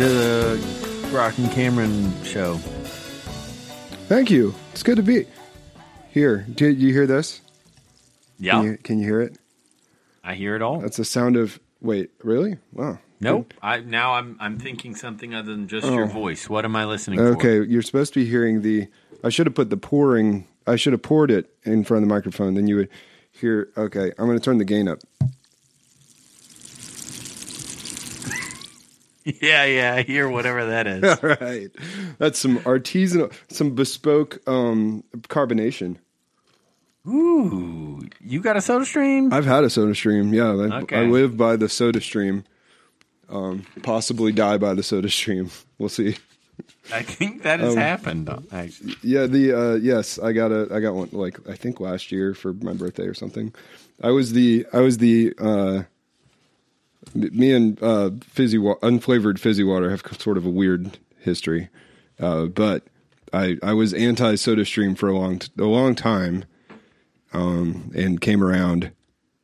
to the Brock and Cameron show. Thank you. It's good to be here. Did you hear this? Yeah, Can you, can you hear it? I hear it all. That's the sound of. Wait, really? Wow. Nope. I now I'm I'm thinking something other than just your oh. voice. What am I listening for? Okay, you're supposed to be hearing the. I should have put the pouring. I should have poured it in front of the microphone. Then you would hear. Okay, I'm going to turn the gain up. Yeah, yeah, I hear whatever that is. All right, that's some artisanal, some bespoke um, carbonation. Ooh, you got a soda stream? I've had a Soda Stream. Yeah, I, Okay. I live by the Soda Stream. Um, possibly die by the Soda Stream. We'll see. I think that has happened. Actually. Yeah, the uh, yes, I got a I got one like I think last year for my birthday or something. I was the I was the uh, me and uh, fizzy wa- unflavored fizzy water have sort of a weird history, uh, but I I was anti Soda Stream for a long t- a long time, um, and came around.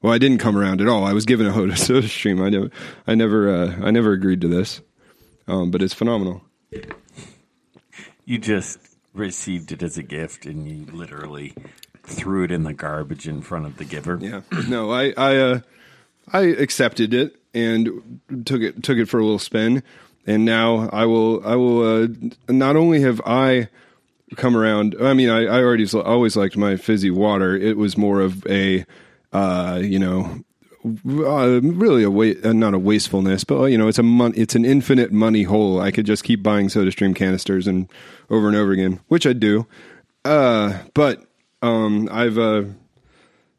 Well, I didn't come around at all. I was given a Soda Stream. I never I never uh, I never agreed to this, um, but it's phenomenal. You just received it as a gift, and you literally threw it in the garbage in front of the giver. Yeah. No, I I uh, I accepted it and took it took it for a little spin, and now I will I will uh, not only have I come around. I mean, I, I already always liked my fizzy water. It was more of a uh, you know. Uh, really a wa- uh, not a wastefulness, but uh, you know it's a mon- it's an infinite money hole. I could just keep buying Soda Stream canisters and over and over again, which I do. Uh, but um, I've uh,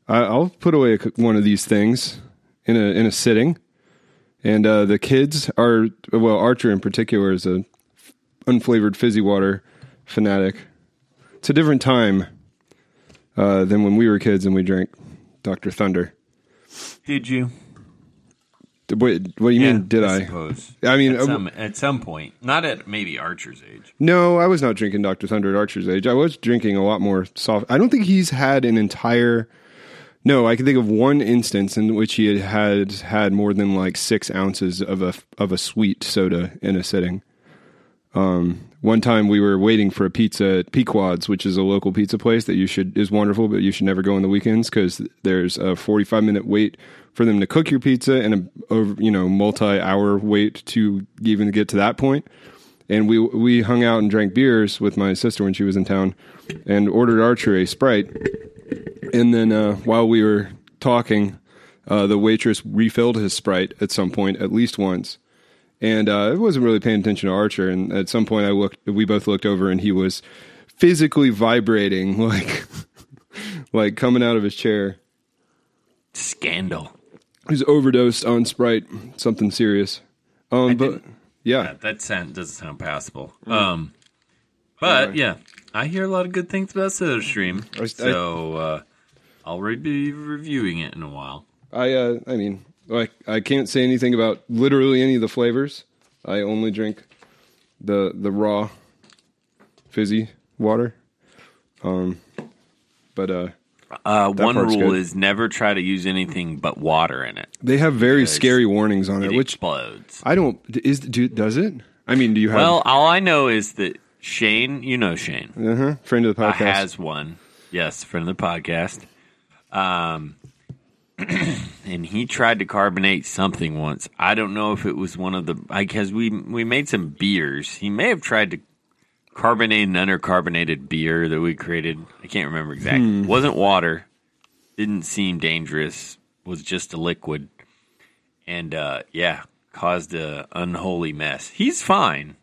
I, I'll put away one of these things in a in a sitting, and uh, the kids are well. Archer in particular is a unflavored fizzy water fanatic. It's a different time uh, than when we were kids and we drank Dr. Thunder. Did you? Wait, what do you mean? Did I? Suppose. I mean, at uh, some, at some point, not at maybe Archer's age. No, I was not drinking Dr. Thunder at Archer's age. I was drinking a lot more soft. I don't think he's had an entire. No, I can think of one instance in which he had had, had more than like six ounces of a of a sweet soda in a sitting. Um, one time we were waiting for a pizza at Pequod's, which is a local pizza place that you should is wonderful, but you should never go on the weekends because there's a 45 minute wait for them to cook your pizza and a over you know multi hour wait to even get to that point. and we we hung out and drank beers with my sister when she was in town, and ordered Archer a sprite. And then uh, while we were talking, uh, the waitress refilled his sprite at some point, at least once. And uh, I wasn't really paying attention to Archer. And at some point, I looked. We both looked over, and he was physically vibrating, like like coming out of his chair. Scandal. He's overdosed on Sprite, something serious. Um, but didn't- yeah, That, sound doesn't sound passable. Um, but yeah, I hear a lot of good things about SodaStream. I- So uh, I'll re- be reviewing it in a while. I uh, I mean, like I can't say anything about literally any of the flavors. I only drink the the raw fizzy water. Um, but uh, Uh, one rule good. is never try to use anything but water in it. they have very scary warnings on It it, which explodes. I don't. Is do, does it? I mean, do you have Well, all I know is that Shane, you know Shane, uh-huh, friend of the podcast? has one. Yes, friend of the podcast. Um, and he tried to carbonate something once. I don't know if it was one of the because we we made some beers. He may have tried to carbonate an undercarbonated beer that we created. I can't remember exactly. Wasn't water. Didn't seem dangerous. Was just a liquid. And uh, yeah, caused a unholy mess. He's fine.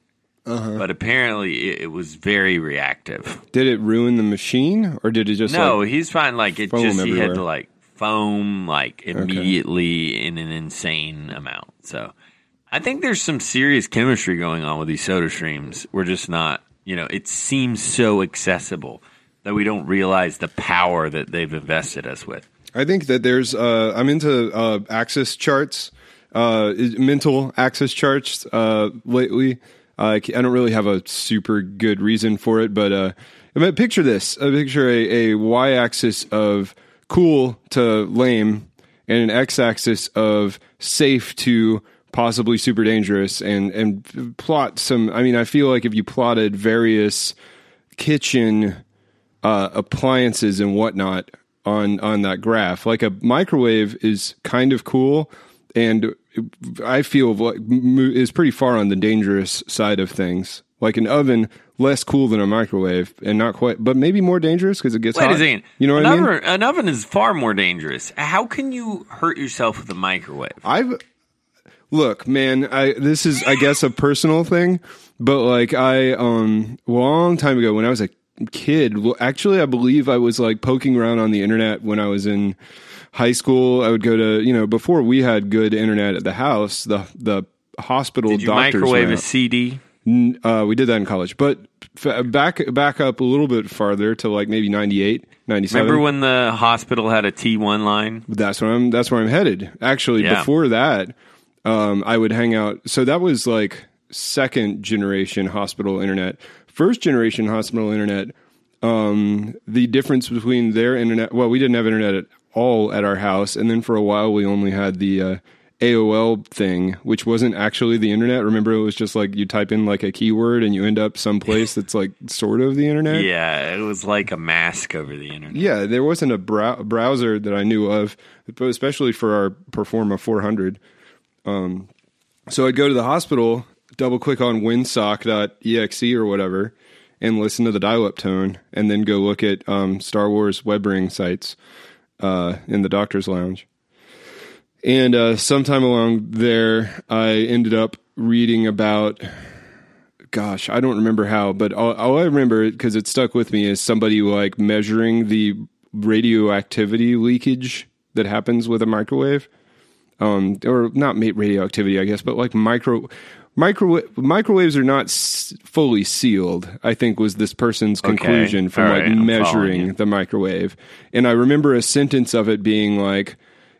But apparently, it, it was very reactive. Did it ruin the machine, or did it just No, like, he's fine. Like it just he had to like foam like immediately in an insane amount. So I think there's some serious chemistry going on with these soda streams. We're just not, you know, it seems so accessible that we don't realize the power that they've invested us with. I think that there's. Uh, I'm into uh, axis charts, uh, mental access charts uh, lately. Uh, I don't really have a super good reason for it, but uh, I mean, picture this: I picture a, y-axis of cool to lame, and an x-axis of safe to possibly super dangerous and and plot some i mean i feel like if you plotted various kitchen uh, appliances and whatnot on on that graph like a microwave is kind of cool and i feel like is pretty far on the dangerous side of things like an oven less cool than a microwave and not quite but maybe more dangerous because it gets Wait hot a second. you know what an i mean oven, An oven is far more dangerous. How can you hurt yourself with a microwave? I've look, man. I this is I guess a personal thing, but like I um long time ago when I was a kid. Well, actually, I believe I was like poking around on the internet when I was in high school. I would go to you know before we had good internet at the house. The the hospital Did you doctors microwave a. CD? Uh, we did that in college, but f- back back up a little bit farther to like maybe 98, 97. Remember when the hospital had a T1 line? That's where I'm. That's where I'm headed. Actually, Yeah. before that, um, I would hang out. So that was like second generation hospital internet. First generation hospital internet. Um, the difference between their internet. Well, we didn't have internet at all at our house, and then for a while we only had the uh, AOL thing, which wasn't actually the internet. Remember, it was just like you type in like a keyword and you end up someplace that's like sort of the internet. Yeah, it was like a mask over the internet. Yeah, there wasn't a brow- browser that I knew of, especially for our Performa 400. Um, so I'd go to the hospital, double click on winsock.exe or whatever, and listen to the dial up tone, and then go look at um, Star Wars web ring sites uh, in the doctor's lounge. And uh, sometime along there, I ended up reading about gosh, I don't remember how, but all, all I remember because it stuck with me is somebody like measuring the radioactivity leakage that happens with a microwave, um, or not radioactivity, I guess, but like micro. Micro- microwaves are not s- fully sealed. I think was this person's conclusion from All like right, measuring the microwave. And I remember a sentence of it being like,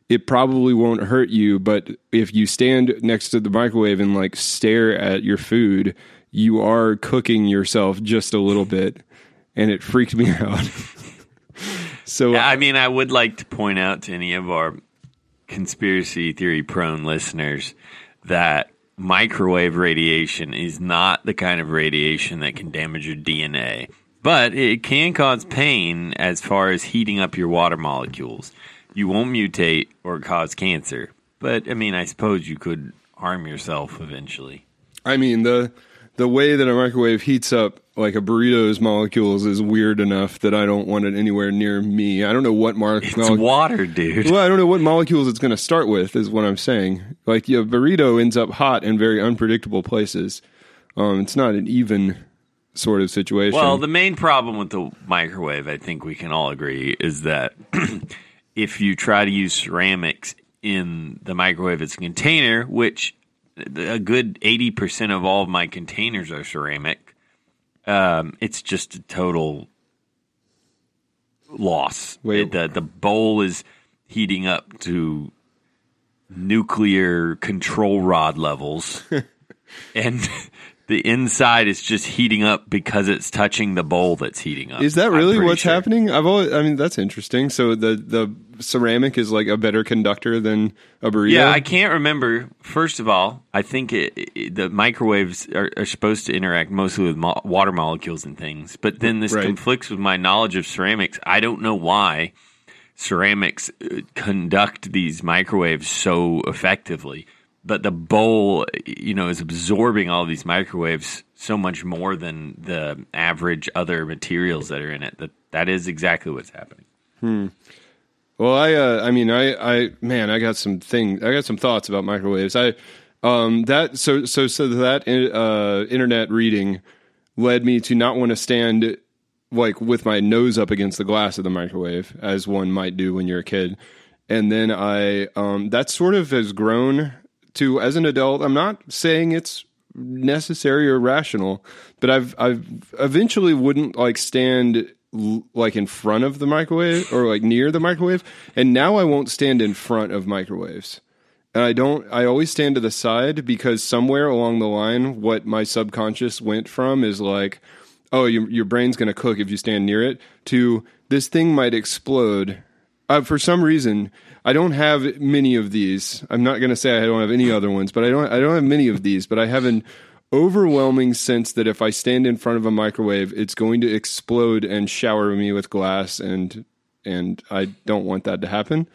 it probably won't hurt you, but if you stand next to the microwave and like stare at your food, you are cooking yourself just a little bit. And it freaked me out. so I mean, I would like to point out to any of our conspiracy theory prone listeners that microwave radiation is not the kind of radiation that can damage your DNA, but it can cause pain as far as heating up your water molecules. You won't mutate or cause cancer, but I mean, I suppose you could harm yourself eventually. I mean the the way that a microwave heats up like a burrito's molecules is weird enough that I don't want it anywhere near me. I don't know what mar- It's water, dude. Well, I don't know what molecules it's going to start with. Is what I'm saying. Like your burrito ends up hot in very unpredictable places. Um, it's not an even sort of situation. Well, the main problem with the microwave, I think we can all agree, is that if you try to use ceramics in the microwave as a container, which a good 80% of all of my containers are ceramic, um, it's just a total loss. Wait. the, the bowl is heating up to nuclear control rod levels. and the inside is just heating up because it's touching the bowl that's heating up. is that really what's sure. happening? I've always. I mean, that's interesting. So the the ceramic is like a better conductor than a burrito. Yeah, I can't remember. First of all, I think it, it, the microwaves are, are supposed to interact mostly with mo- water molecules and things, but then this Right. conflicts with my knowledge of ceramics. I don't know why ceramics uh, conduct these microwaves so effectively, but the bowl, you know, is absorbing all these microwaves so much more than the average other materials that are in it. That that is exactly what's happening. Hmm. Well, I, uh, I mean, I, I, man, I got some thing, I got some thoughts about microwaves. I, um, that, so, so, so that, uh, internet reading led me to not want to stand like with my nose up against the glass of the microwave, as one might do when you're a kid. And then I, um, that sort of has grown to as an adult. I'm not saying it's necessary or rational, but I've, I've eventually wouldn't like stand like in front of the microwave or like near the microwave. And now I won't stand in front of microwaves. And I don't, I always stand to the side because somewhere along the line, what my subconscious went from is like, oh, your, your brain's going to cook if you stand near it, to this thing might explode Uh, for some reason, I don't have many of these. I'm not going to say I don't have any other ones, but I don't. I don't have many of these. But I have an overwhelming sense that if I stand in front of a microwave, it's going to explode and shower me with glass, and and I don't want that to happen.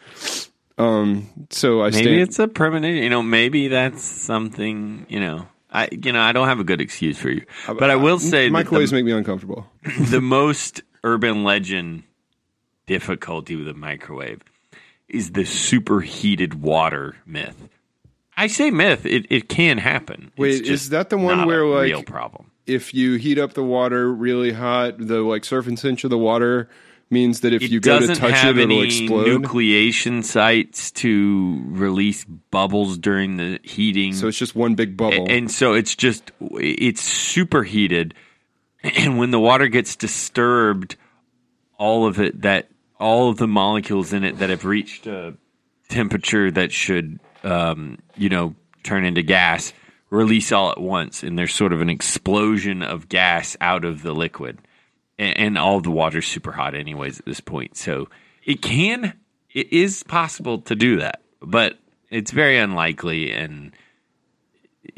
Um, so I Maybe stand. it's a premonition. You know, maybe that's something. You know, I you know I don't have a good excuse for you, but I will say that microwaves the, make me uncomfortable. the most urban legend difficulty with a microwave is the superheated water myth. I say myth; it, it can happen. Wait, is that the one where, like- real problem? if you heat up the water really hot, the like surface inch of the water means that if It you go to touch it, it'll any explode. nucleation sites to release bubbles during the heating. so it's just one big bubble. and so it's just it's superheated and when the water gets disturbed all of it that all of the molecules in it that have reached a temperature that should um, you know turn into gas release all at once and there's sort of an explosion of gas out of the liquid and, and all the water's super hot anyways at this point so it can it is possible to do that but it's very unlikely and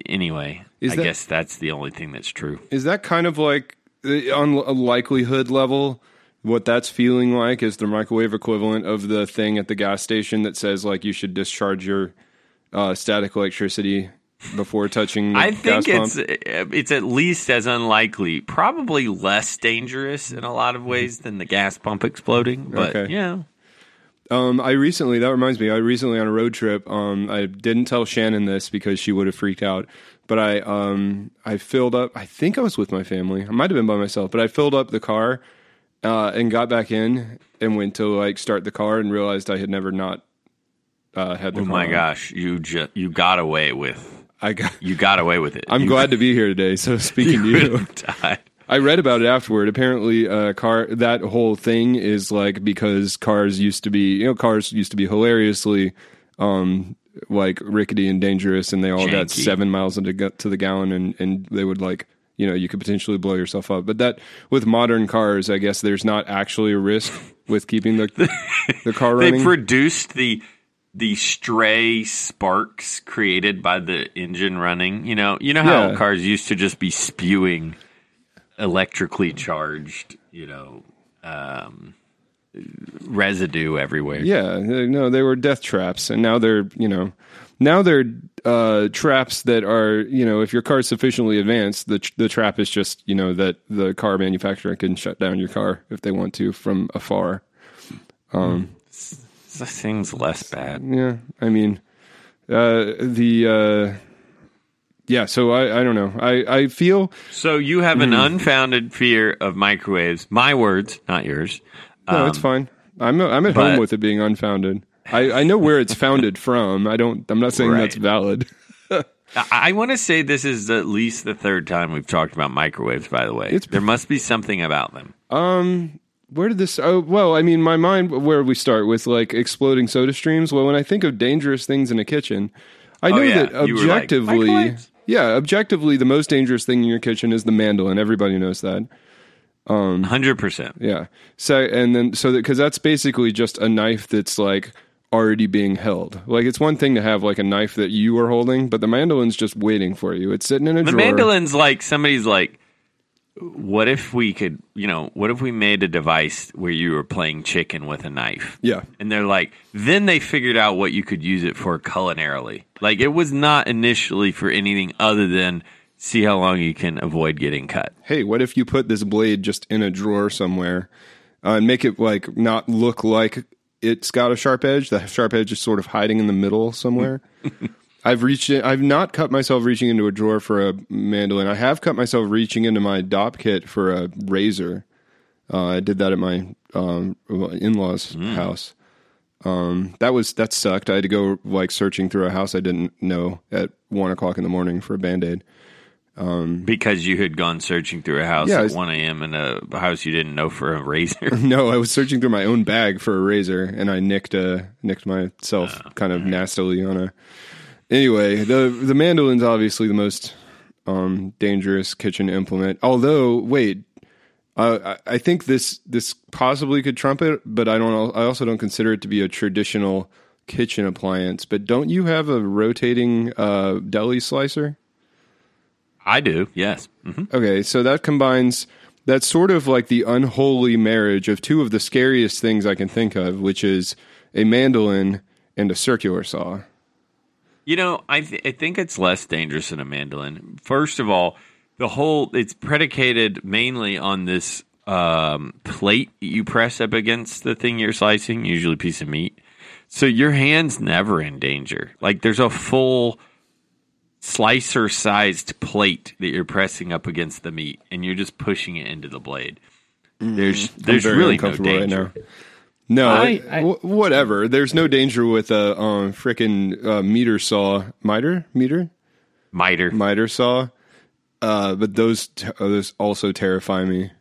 anyway Is i that- guess that's the only thing that's true is that kind of like uh, on a likelihood level? What that's feeling like is the microwave equivalent of the thing at the gas station that says like you should discharge your uh, static electricity before touching. The I think it's pump? it's at least as unlikely, probably less dangerous in a lot of ways than the gas pump exploding. But Okay. yeah, Um, I recently that reminds me. I recently on a road trip. Um, I didn't tell Shannon this because she would have freaked out. But I um I filled up. I think I was with my family. I might have been by myself. But I filled up the car uh, and got back in and went to like start the car and realized I had never not uh, had the oh my on. gosh, you ju- you got away with I got. you got away with it. I'm You- glad to be here today. So speaking to you you, would have died. I read about it afterward. Apparently, uh, car that whole thing is like because cars used to be, you know, cars used to be hilariously, um, like rickety and dangerous, and they all got seven miles into to the gallon, and and they would like, you know, you could potentially blow yourself up. But that with modern cars, I guess there's not actually a risk with keeping the the car running. They produced the the stray sparks created by the engine running. You know, you know how Yeah. cars used to just be spewing electrically charged. You know. Um, residue everywhere. Yeah, no, they were death traps, and now they're you know, now they're uh, traps that are you know, if your car's sufficiently advanced, the the trap is just you know that the car manufacturer can shut down your car if they want to from afar. That seems less bad. Yeah, I mean, uh, the uh, yeah. So I I don't know. I I feel So you have an unfounded fear of microwaves. My words, not yours. no, it's fine. I'm I'm at home Um, with it being unfounded. I, I know where it's founded from. I don't. I'm not saying that's valid. I, want to say this is at least the third time we've talked about microwaves. By the way, It's- there must be something about them. Um, Where did this? Oh, well, I mean, my mind. Where we start with like exploding soda streams. Well, when I think of dangerous things in a kitchen, I know Oh, yeah. that were like, objectively, yeah, objectively, the most dangerous thing in your kitchen is the mandolin. Everybody knows that. Um, Hundred percent. Yeah. So and then so that because that's basically just a knife that's like already being held. Like it's one thing to have like a knife that you are holding, but the mandolin's just waiting for you. It's sitting in a drawer. The drawer. mandolin's like somebody's like, what if we could, you know, what if we made a device where you were playing chicken with a knife? Yeah. And they're like, then they figured out what you could use it for culinarily. Like it was not initially for anything other than see how long you can avoid getting cut. hey, what if you put this blade just in a drawer somewhere uh, and make it like not look like it's got a sharp edge? The sharp edge is sort of hiding in the middle somewhere. I've reached it. I've not cut myself reaching into a drawer for a mandolin. I have cut myself reaching into my Dopp kit for a razor. Uh, I did that at my um, in-laws' house. Um, that was that sucked. I had to go like searching through a house I didn't know at one o'clock in the morning for a band aid. Because you had gone searching through a house Yeah, at it's- 1 a.m. in a house you didn't know for a razor. No, I was searching through my own bag for a razor, and I nicked uh nicked myself kind of nastily on a. Anyway, the the mandolin's obviously the most um, dangerous kitchen implement. Although, wait, Uh, I I think this this possibly could trump it, but I don't. I also don't consider it to be a traditional kitchen appliance. But don't you have a rotating uh, deli slicer? I do. Yes. hmm Okay, so that combines. That's sort of like the unholy marriage of two of the scariest things I can think of, which is a mandolin and a circular saw. You know, I th- I think it's less dangerous than a mandolin. First of all, the whole it's predicated mainly on this um, plate you press up against the thing you're slicing, usually a piece of meat. So your hand's never in danger. Like there's a full slicer sized plate that you're pressing up against the meat and you're just pushing it into the blade. There's there's really no danger. right now. No, I- it- I- whatever. There's no danger with a um, freaking uh, meter saw, miter, meter, Miter. miter saw. Uh, but those t- uh, those also terrify me.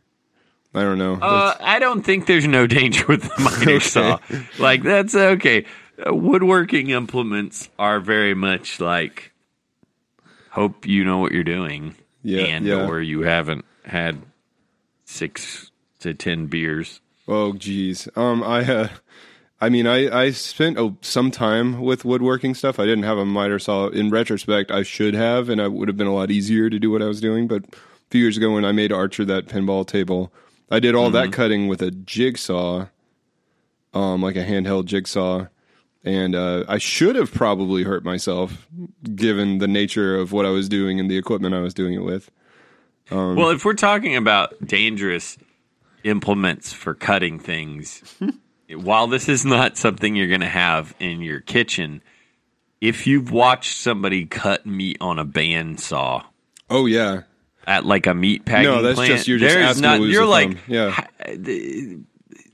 I don't know. Uh, I don't think there's no danger with the miter saw. Like that's okay. Uh, woodworking implements are very much like hope you know what you're doing, Yeah, and yeah. or you haven't had six to ten beers. Oh, geez. Um, I, uh, I mean, I, I spent oh, some time with woodworking stuff. I didn't have a miter saw. In retrospect, I should have, and it would have been a lot easier to do what I was doing. But a few years ago, when I made Archer that pinball table, I did all that cutting with a jigsaw, um, like a handheld jigsaw. And uh, I should have probably hurt myself, given the nature of what I was doing and the equipment I was doing it with. Um, well, if we're talking about dangerous implements for cutting things, while this is not something you're going to have in your kitchen, if you've watched somebody cut meat on a bandsaw, Oh yeah, at like a meat packing No, that's plant, just- you're just there's not. you're like. Yeah.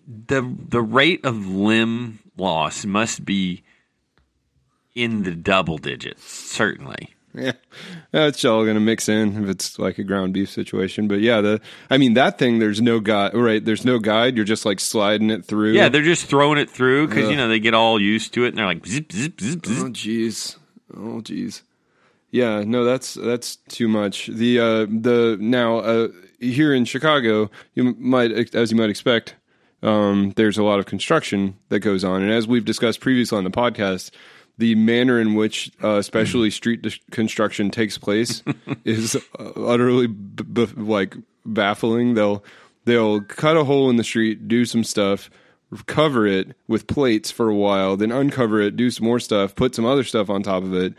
the the rate of limb loss must be in the double digits, certainly. Yeah, it's all going to mix in if it's like a ground beef situation. But yeah, the I mean that thing. There's no guide, right? There's no guide. You're just like sliding it through. Yeah, they're just throwing it through because you know they get all used to it, and they're like zip zip zip zip. Oh jeez. Oh jeez. Yeah, no, that's that's too much. The uh the now uh here in Chicago, you might as you might expect, um there's a lot of construction that goes on and as we've discussed previously on the podcast, the manner in which uh, especially street dis- construction takes place is uh, utterly b- b- like baffling. They'll they'll cut a hole in the street, do some stuff, cover it with plates for a while, then uncover it, do some more stuff, put some other stuff on top of it.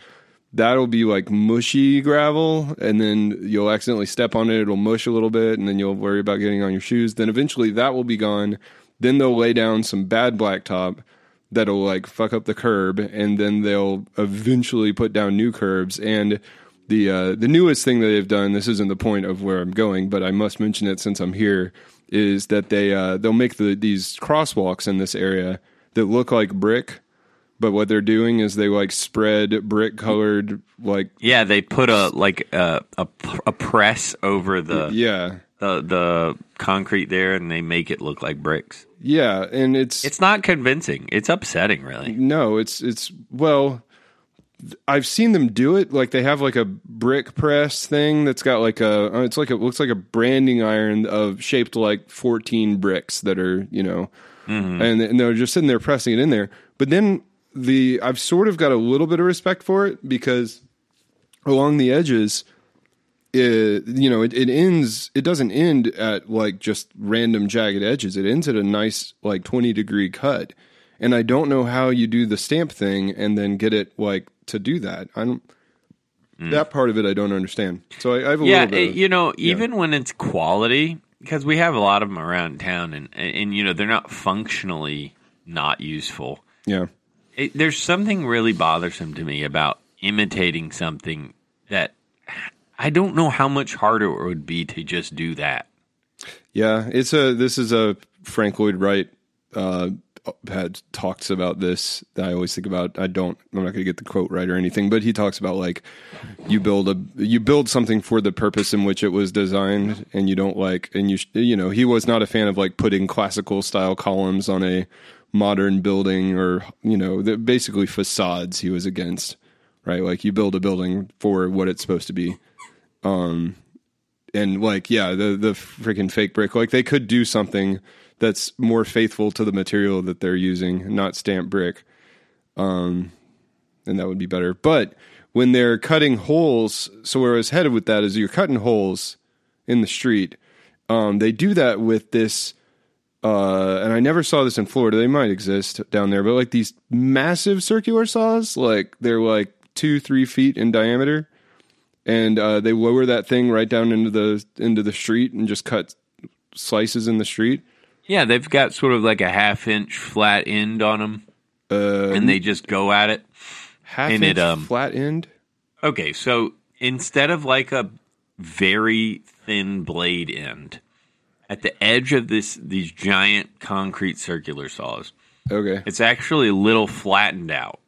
That'll be like mushy gravel, and then you'll accidentally step on it. It'll mush a little bit, and then you'll worry about getting on your shoes. Then eventually that will be gone. Then they'll lay down some bad blacktop that'll like fuck up the curb, and then they'll eventually put down new curbs. And the uh, the newest thing that they've done, this isn't the point of where I'm going, but I must mention it since I'm here, is that they uh, they'll make the these crosswalks in this area that look like brick, but what they're doing is they like spread brick colored like Yeah, they put a like a a, a press over the, yeah the the concrete there, and they make it look like bricks. yeah, and it's It's not convincing. It's upsetting, really. No, it's it's well, I've seen them do it. Like they have like a brick press thing that's got like a uh, it's like it looks like a branding iron of shaped like fourteen bricks that are you know, and, and they're just sitting there pressing it in there. But then the I've sort of got a little bit of respect for it because along the edges. It, you know, it, it ends. It doesn't end at like just random jagged edges. It ends at a nice like twenty degree cut, and I don't know how you do the stamp thing and then get it like to do that. I don't. Mm. That part of it I don't understand. So I, I have a Yeah, little bit. Eh, of- you know, even when it's quality, because we have a lot of them around town, and and you know they're not functionally not useful. yeah, It, there's something really bothersome to me about imitating something that I don't know how much harder it would be to just do that. yeah. It's a. This is a Frank Lloyd Wright uh, had talks about this. That I always think about. I don't. I'm not going to get the quote right or anything, but he talks about like you build a you build something for the purpose in which it was designed, and you don't like and you you know he was not a fan of like putting classical style columns on a modern building or you know the, basically facades he was against right like you build a building for what it's supposed to be um and like yeah, the the freaking fake brick. Like they could do something that's more faithful to the material that they're using, not stamped brick. Um, and that would be better. But when they're cutting holes, so where I was headed with that is you're cutting holes in the street. Um, they do that with this, uh, and I never saw this in Florida. They might exist down there, but like these massive circular saws, like they're like two, three feet in diameter, and uh, they lower that thing right down into the into the street and just cut slices in the street. Yeah, they've got sort of like a half inch flat end on them, Uh, and they just go at it. half and inch it, um, flat end. Okay, so instead of like a very thin blade end, at the edge of this these giant concrete circular saws, Okay. it's actually a little flattened out.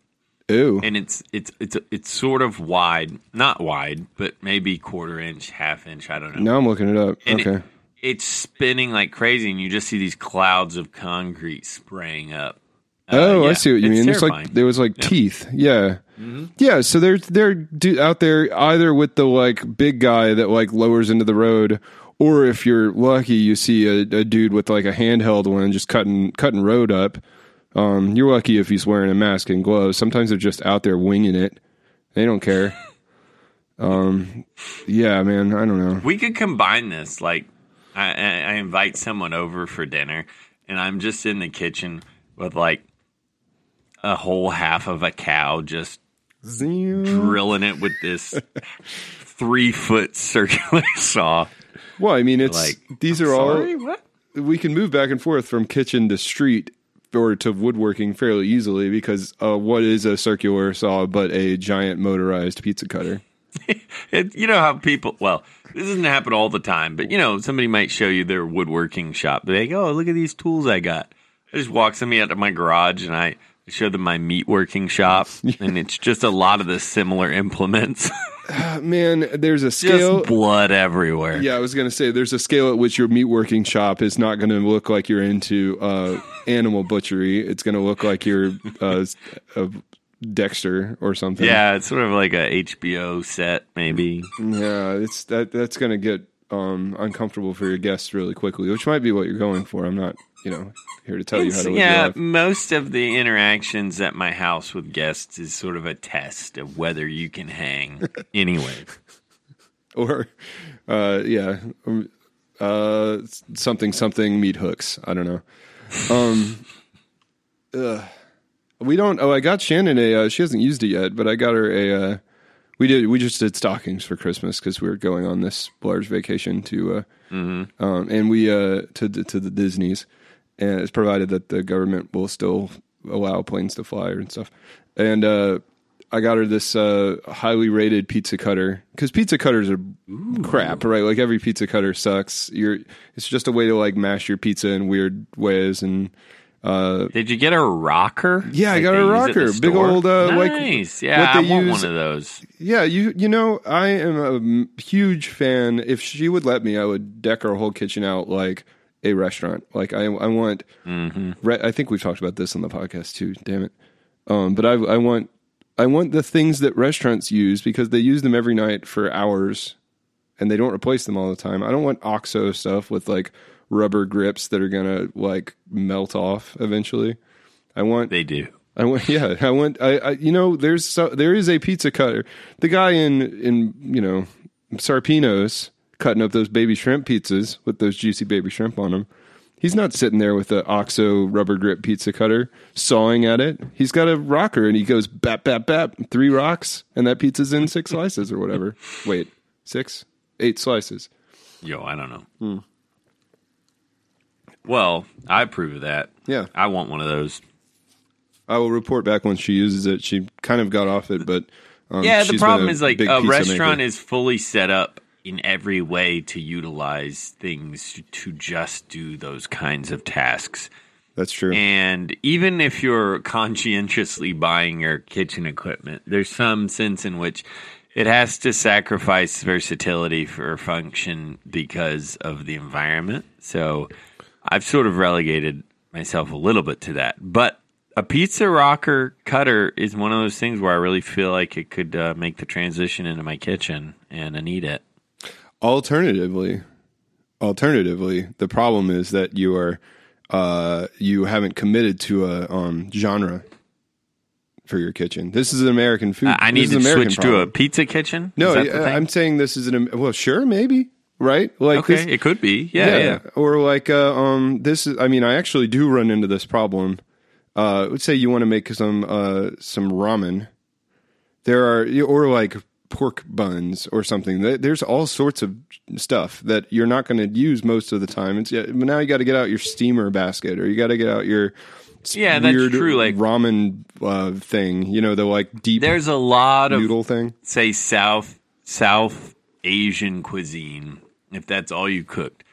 Ooh. and it's it's it's it's sort of wide, not wide, but maybe quarter inch, half inch. I don't know. Now I'm looking it up. And okay. it, it's spinning like crazy, and you just see these clouds of concrete spraying up. Uh, oh, I see what you it's mean. It's like there was like teeth. Yeah. Mm-hmm. Yeah, so they're they're out there either with the like big guy that like lowers into the road, or if you're lucky, you see a, a dude with like a handheld one just cutting cutting road up. Um, you're lucky if he's wearing a mask and gloves. Sometimes they're just out there winging it. They don't care. um, yeah, man, I don't know. we could combine this. Like, I, I I invite someone over for dinner, and I'm just in the kitchen with like a whole half of a cow just drilling it with this three foot circular saw. Well, I mean, it's Like, these are all Sorry, what? we can move back and forth from kitchen to street or to woodworking fairly easily because uh, what is a circular saw but a giant motorized pizza cutter? It, you know how people, well, this doesn't happen all the time, but you know, somebody might show you their woodworking shop. They go, oh, look at these tools I got. I just walk somebody out to my garage and I show them my meat working shop, and it's just a lot of the similar implements. Uh, man, there's a scale. just blood everywhere. yeah, I was going to say there's a scale at which your meatworking shop is not going to look like you're into uh, animal butchery. It's going to look like you're uh, a Dexter or something. Yeah, it's sort of like a HBO set, maybe. yeah, it's that that's going to get um, uncomfortable for your guests really quickly, which might be what you're going for. I'm not, you know, here to tell you how to yeah, most of the interactions at my house with guests is sort of a test of whether you can hang. anyway, or uh, yeah, um, uh, something something meat hooks. I don't know. Um, ugh. we don't. Oh, I got Shannon a. Uh, she hasn't used it yet, but I got her a. Uh, we did. We just did stockings for Christmas because we were going on this large vacation to, uh, um, and we uh, to to the Disney's, and it's provided that the government will still allow planes to fly and stuff. And uh, I got her this uh, highly rated pizza cutter because pizza cutters are crap, right? Like every pizza cutter sucks. You're it's just a way to like mash your pizza in weird ways and. Uh, did you get a rocker? Yeah, I got a rocker. Big old, uh, like, yeah, I want use- one of those. Yeah, you you know, I am a huge fan. If she would let me, I would deck our whole kitchen out like a restaurant. Like I I want. Re- I think we've talked about this on the podcast too. Damn it. Um, but I I want I want the things that restaurants use because they use them every night for hours, and they don't replace them all the time. I don't want OXO stuff with like rubber grips that are gonna like melt off eventually. I want They do. I want, yeah, I want, I, I you know, there's so, there is a pizza cutter. The guy in in you know Sarpino's cutting up those baby shrimp pizzas with those juicy baby shrimp on them. He's not sitting there with the OXO rubber grip pizza cutter sawing at it. He's got a rocker and he goes bap bap bap, three rocks, and that pizza's in six slices or whatever. Wait, six, eight slices. Yo, I don't know. Hmm. Well, I approve of that. Yeah, I want one of those. I will report back when she uses it. She kind of got off it, but um, yeah, the problem is like a restaurant maker. is fully set up in every way to utilize things to just do those kinds of tasks. That's true. And even if you're conscientiously buying your kitchen equipment, there's some sense in which it has to sacrifice versatility for function because of the environment. So I've sort of relegated myself a little bit to that. But a pizza rocker cutter is one of those things where I really feel like it could uh, make the transition into my kitchen, and I need it. Alternatively, alternatively, the problem is that you are uh, you haven't committed to a um, genre for your kitchen. This is an American food. I need this to switch to a pizza kitchen. No, yeah, thing? I'm saying this is an well, sure, maybe right. Like okay. this, it could be. Yeah, yeah. or like uh, um, this is. I mean, I actually do run into this problem. Uh, let's say you want to make some uh some ramen. There are or like pork buns or something. There's all sorts of stuff that you're not going to use most of the time. It's yeah, but now you got to get out your steamer basket or you got to get out your Yeah, that's true, like- ramen uh, thing. You know the like deep There's a lot of noodle thing. say South South Asian cuisine, if that's all you cooked,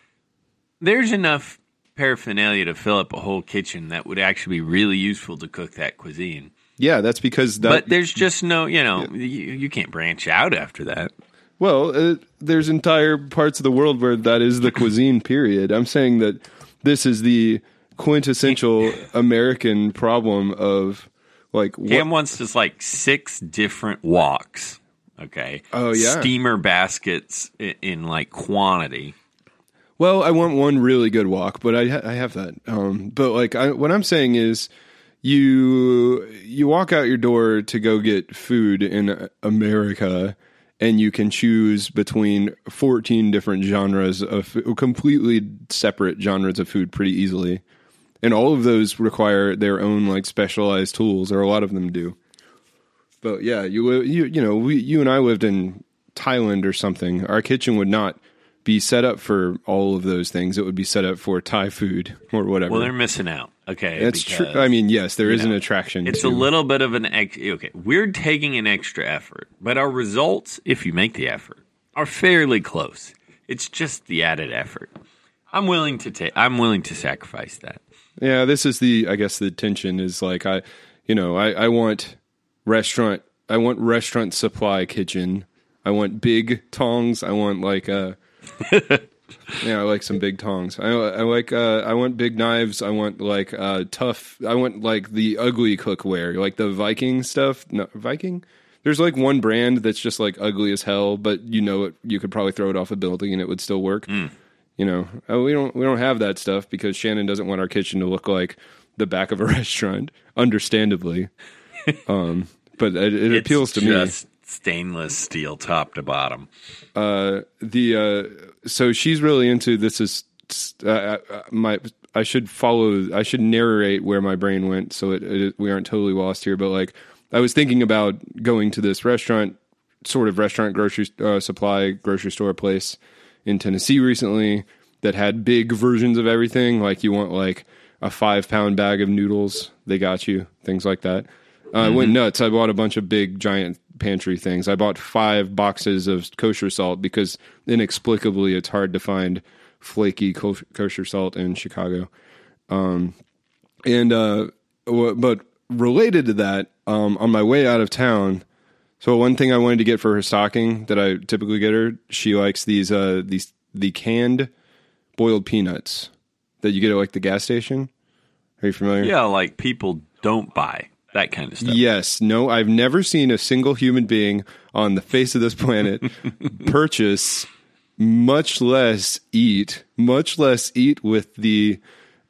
there's enough paraphernalia to fill up a whole kitchen that would actually be really useful to cook that cuisine. Yeah, that's because that. but there's just no, you know, you, you can't branch out after that. Well, uh, there's entire parts of the world where that is the cuisine. Period. I'm saying that this is the quintessential American problem of like what, Cam wants just like six different woks. Okay. Oh, yeah. Steamer baskets in, in like quantity. Well, I want one really good wok, but I ha- I have that. Um, but like I, what I'm saying is, you you walk out your door to go get food in America, and you can choose between 14 different genres of completely separate genres of food pretty easily, and all of those require their own like specialized tools, or a lot of them do. But yeah, you you you know we you and I lived in Thailand or something. Our kitchen would not be set up for all of those things. It would be set up for Thai food or whatever. Well, they're missing out. Okay. That's true. I mean, yes, there is an attraction. It's to, a little bit of an ex- okay. We're taking an extra effort, but our results, if you make the effort, are fairly close. It's just the added effort. I'm willing to take. I'm willing to sacrifice that. Yeah, this is the. I guess the tension is like I, you know, I I want restaurant. I want restaurant supply kitchen. I want big tongs. I want like uh Yeah, I like some big tongs. I, I like. Uh, I want big knives. I want like uh, tough. I want like the ugly cookware, like the Viking stuff. No, Viking. There's like one brand that's just like ugly as hell, but you know it. You could probably throw it off a building and it would still work. You know, uh, we don't we don't have that stuff because Shannon doesn't want our kitchen to look like the back of a restaurant. Understandably, um, but it, it appeals to me. just stainless steel, top to bottom. uh, the uh, so she's really into this is uh, uh, my I should follow I should narrate where my brain went so it, it we aren't totally lost here but like I was thinking about going to this restaurant sort of restaurant grocery uh, supply grocery store place in Tennessee recently that had big versions of everything like you want like a 5 pound bag of noodles they got you things like that uh, I went nuts. I bought a bunch of big, giant pantry things. I bought five boxes of kosher salt because inexplicably it's hard to find flaky kosher salt in Chicago. Um, and uh, but related to that, um, on my way out of town, so one thing I wanted to get for her stocking that I typically get her, she likes these uh, these the canned boiled peanuts that you get at like the gas station. Are you familiar? Yeah, like people don't buy that kind of stuff. Yes. No, I've never seen a single human being on the face of this planet purchase, much less eat, much less eat with the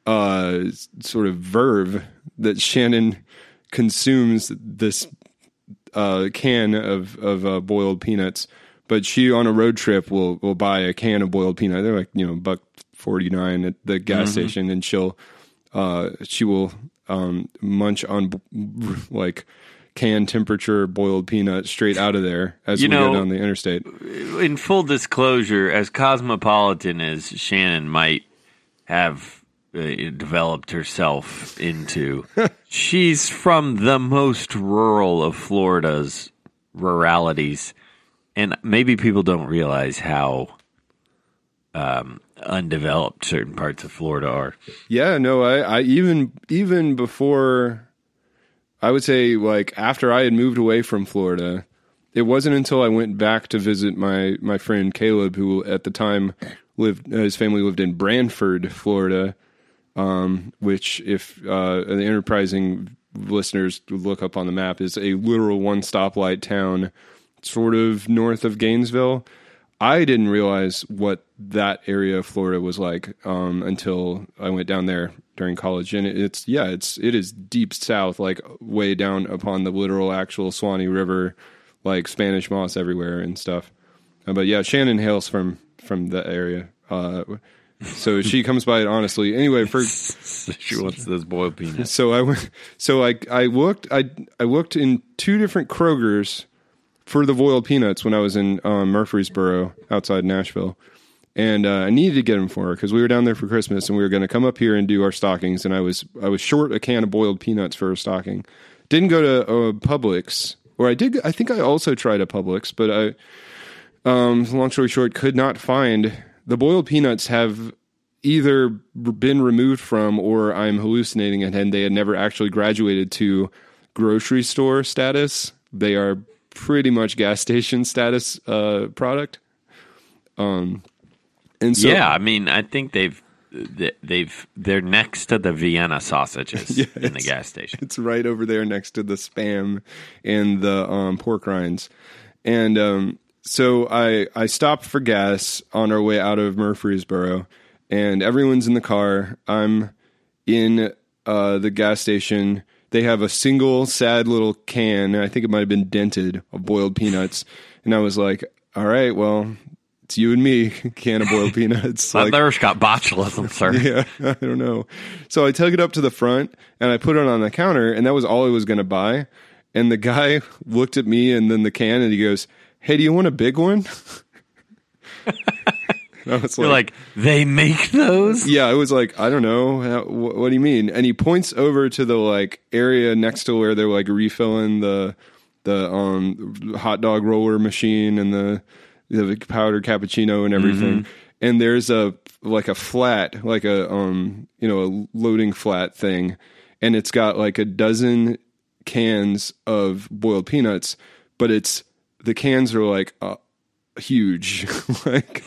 uh, sort of verve that Shannon consumes this uh, can of of uh, boiled peanuts. But she on a road trip will will buy a can of boiled peanut. They're like you know buck forty nine at the gas station, and she'll uh, she will um, munch on b- like can temperature boiled peanut straight out of there as You we know- go down the interstate. in full disclosure, as cosmopolitan as Shannon might have uh, developed herself into, she's from the most rural of Florida's ruralities, and maybe people don't realize how um, undeveloped certain parts of Florida are. Yeah, no, I, I even even before I would say like after I had moved away from Florida, it wasn't until I went back to visit my my friend Caleb, who at the time lived uh, his family lived in Branford, Florida, um, which if uh, the enterprising listeners look up on the map is a literal one stoplight town, sort of north of Gainesville. I didn't realize what that area of Florida was like um, until I went down there during college, and it's yeah, it's it is deep south, like way down upon the literal actual Swanee River, like Spanish moss everywhere and stuff. Uh, but yeah, Shannon hails from from the area, uh, so she comes by it honestly. Anyway, for she wants those boiled peanuts. so I went. So I I looked. I I looked in two different Krogers for the boiled peanuts when I was in um, Murfreesboro outside Nashville, and uh, I needed to get them for her because we were down there for Christmas and we were going to come up here and do our stockings. And I was I was short a can of boiled peanuts for a stocking. Didn't go to uh, Publix, or I did. I think I also tried a Publix, but I. Um, long story short, could not find the boiled peanuts have either been removed from or I'm hallucinating and they had never actually graduated to grocery store status. They are pretty much gas station status uh, product. Um, and so yeah, I mean, I think they've they- they've they're next to the Vienna sausages Yeah, in the gas station. it's right over there next to the spam and the um, pork rinds. And um, so I I stopped for gas on our way out of Murfreesboro, and everyone's in the car. I'm in uh, the gas station. They have a single sad little can. I think it might have been dented of boiled peanuts, and I was like, "All right, well." It's you and me, can of boiled peanuts. My Like, thirst got botulism, sir. yeah, I don't know. So I took it up to the front and I put it on the counter, and that was all I was going to buy. And the guy looked at me and then the can, and he goes, "Hey, do you want a big one?" I was You're like, they make those? yeah, I was like, I don't know. How, wh- what do you mean? And he points over to the like area next to where they're like refilling the the um hot dog roller machine and the the powdered cappuccino and everything. And there's a like a flat, like a um you know a loading flat thing, and it's got like a dozen cans of boiled peanuts, but it's the cans are like uh, huge, like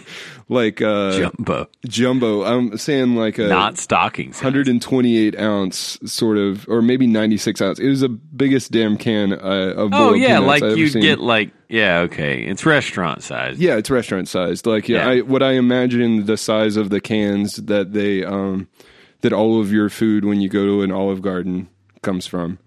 like uh Jumbo. jumbo. I'm saying like a Not stocking size. 128 ounce sort of, or maybe 96 ounce. It was the biggest damn can uh, of Oh yeah, like seen. get like yeah, okay. It's restaurant size. Yeah, it's restaurant sized. Like yeah, Yeah. I, what I imagine the size of the cans that they um that all of your food when you go to an Olive Garden comes from,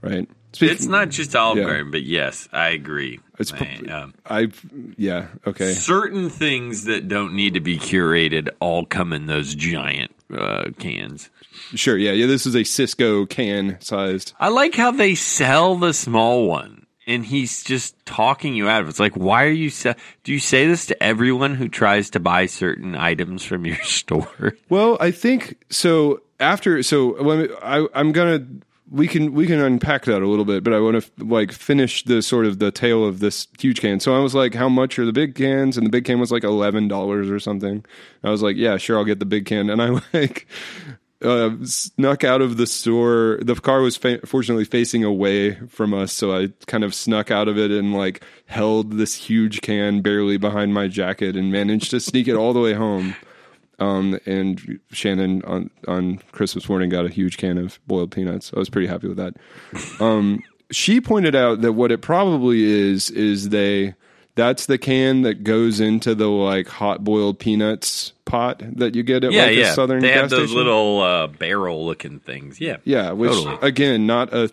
right? Speak- It's not just Olive Yeah. Garden, but yes, I agree. It's I, um, I yeah okay certain things that don't need to be curated all come in those giant uh, cans. sure yeah yeah this is a Sysco can sized I like how they sell the small one, and he's just talking you out of it. It's like, why are you? Se- Do you say this to everyone who tries to buy certain items from your store? Well, I think so. After so, me, I, I'm gonna we can we can unpack that a little bit, but I want to like finish the sort of the tale of this huge can. So I was like, how much are the big cans? And the big can was like eleven dollars or something. I was like, yeah, sure, I'll get the big can. And I like uh, snuck out of the store. The car was fa- fortunately facing away from us, so I kind of snuck out of it and like held this huge can barely behind my jacket and managed to sneak it all the way home. Um, and Shannon on on Christmas morning got a huge can of boiled peanuts. I was pretty happy with that. Um, she pointed out that what it probably is is they that's the can that goes into the like hot boiled peanuts pot that you get at yeah, like yeah. a southern they have those station. little uh, barrel looking things. Yeah, Yeah, which Totally. again, not a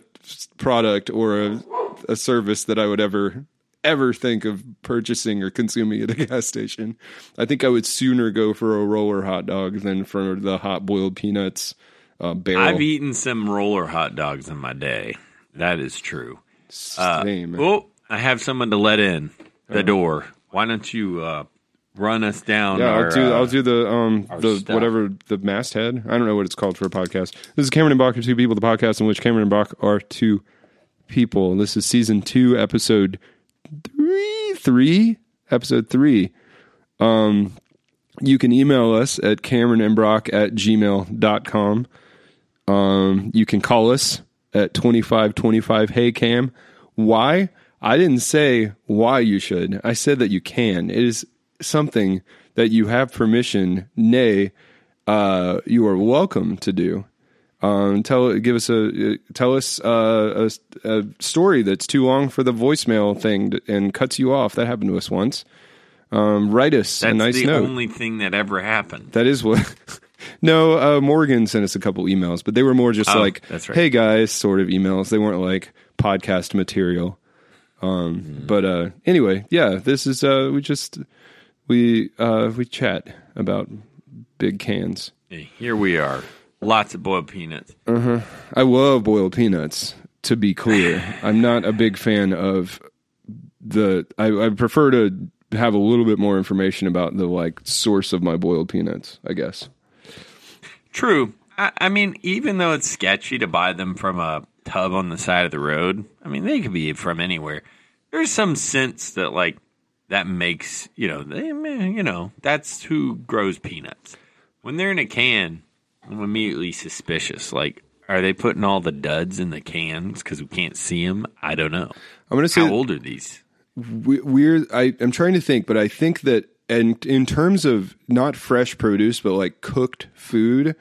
product or a, a service that I would ever ever think of purchasing or consuming at a gas station. I think I would sooner go for a roller hot dog than for the hot boiled peanuts uh, barrel. I've eaten some roller hot dogs in my day. That is true. Uh, Same. Oh, I have someone to let in the door. Why don't you uh, run us down? yeah, our, I'll do. uh, I'll do the um the stuff. whatever the masthead. I don't know what it's called for a podcast. This is Cameron and Bach are two people. The podcast in which Cameron and Bach are two people. This is season two, episode three, episode three. Um, you can email us at cameronandbrock at gmail.com. Um, you can call us at 2525 Hey Cam. Why? I didn't say why you should. I said that you can. It is something that you have permission, nay, uh, you are welcome to do. Um, tell give us a tell us uh, a, a story that's too long for the voicemail thing and cuts you off. That happened to us once. Um, write us That's a nice the note. only thing that ever happened. That is what. no, uh, Morgan sent us a couple emails, but they were more just Oh, like, right. "Hey guys," sort of emails. They weren't like podcast material. Um, Hmm. But uh, anyway, yeah, this is uh, we just we uh, we chat about big cans. Hey, Here we are. Lots of boiled peanuts. Uh huh. I love boiled peanuts. To be clear, I'm not a big fan of the. I, I prefer to have a little bit more information about the like source of my boiled peanuts. I guess. True. I, I mean, even though it's sketchy to buy them from a tub on the side of the road, I mean, they could be from anywhere. There's some sense that, like, that makes, you know, they, you know, that's who grows peanuts. When they're in a can, I'm immediately suspicious. Like, are they putting all the duds in the cans because we can't see them? I don't know. I'm gonna say How old are these? we- we're I, I'm trying to think, but I think that and in terms of not fresh produce, but like cooked food,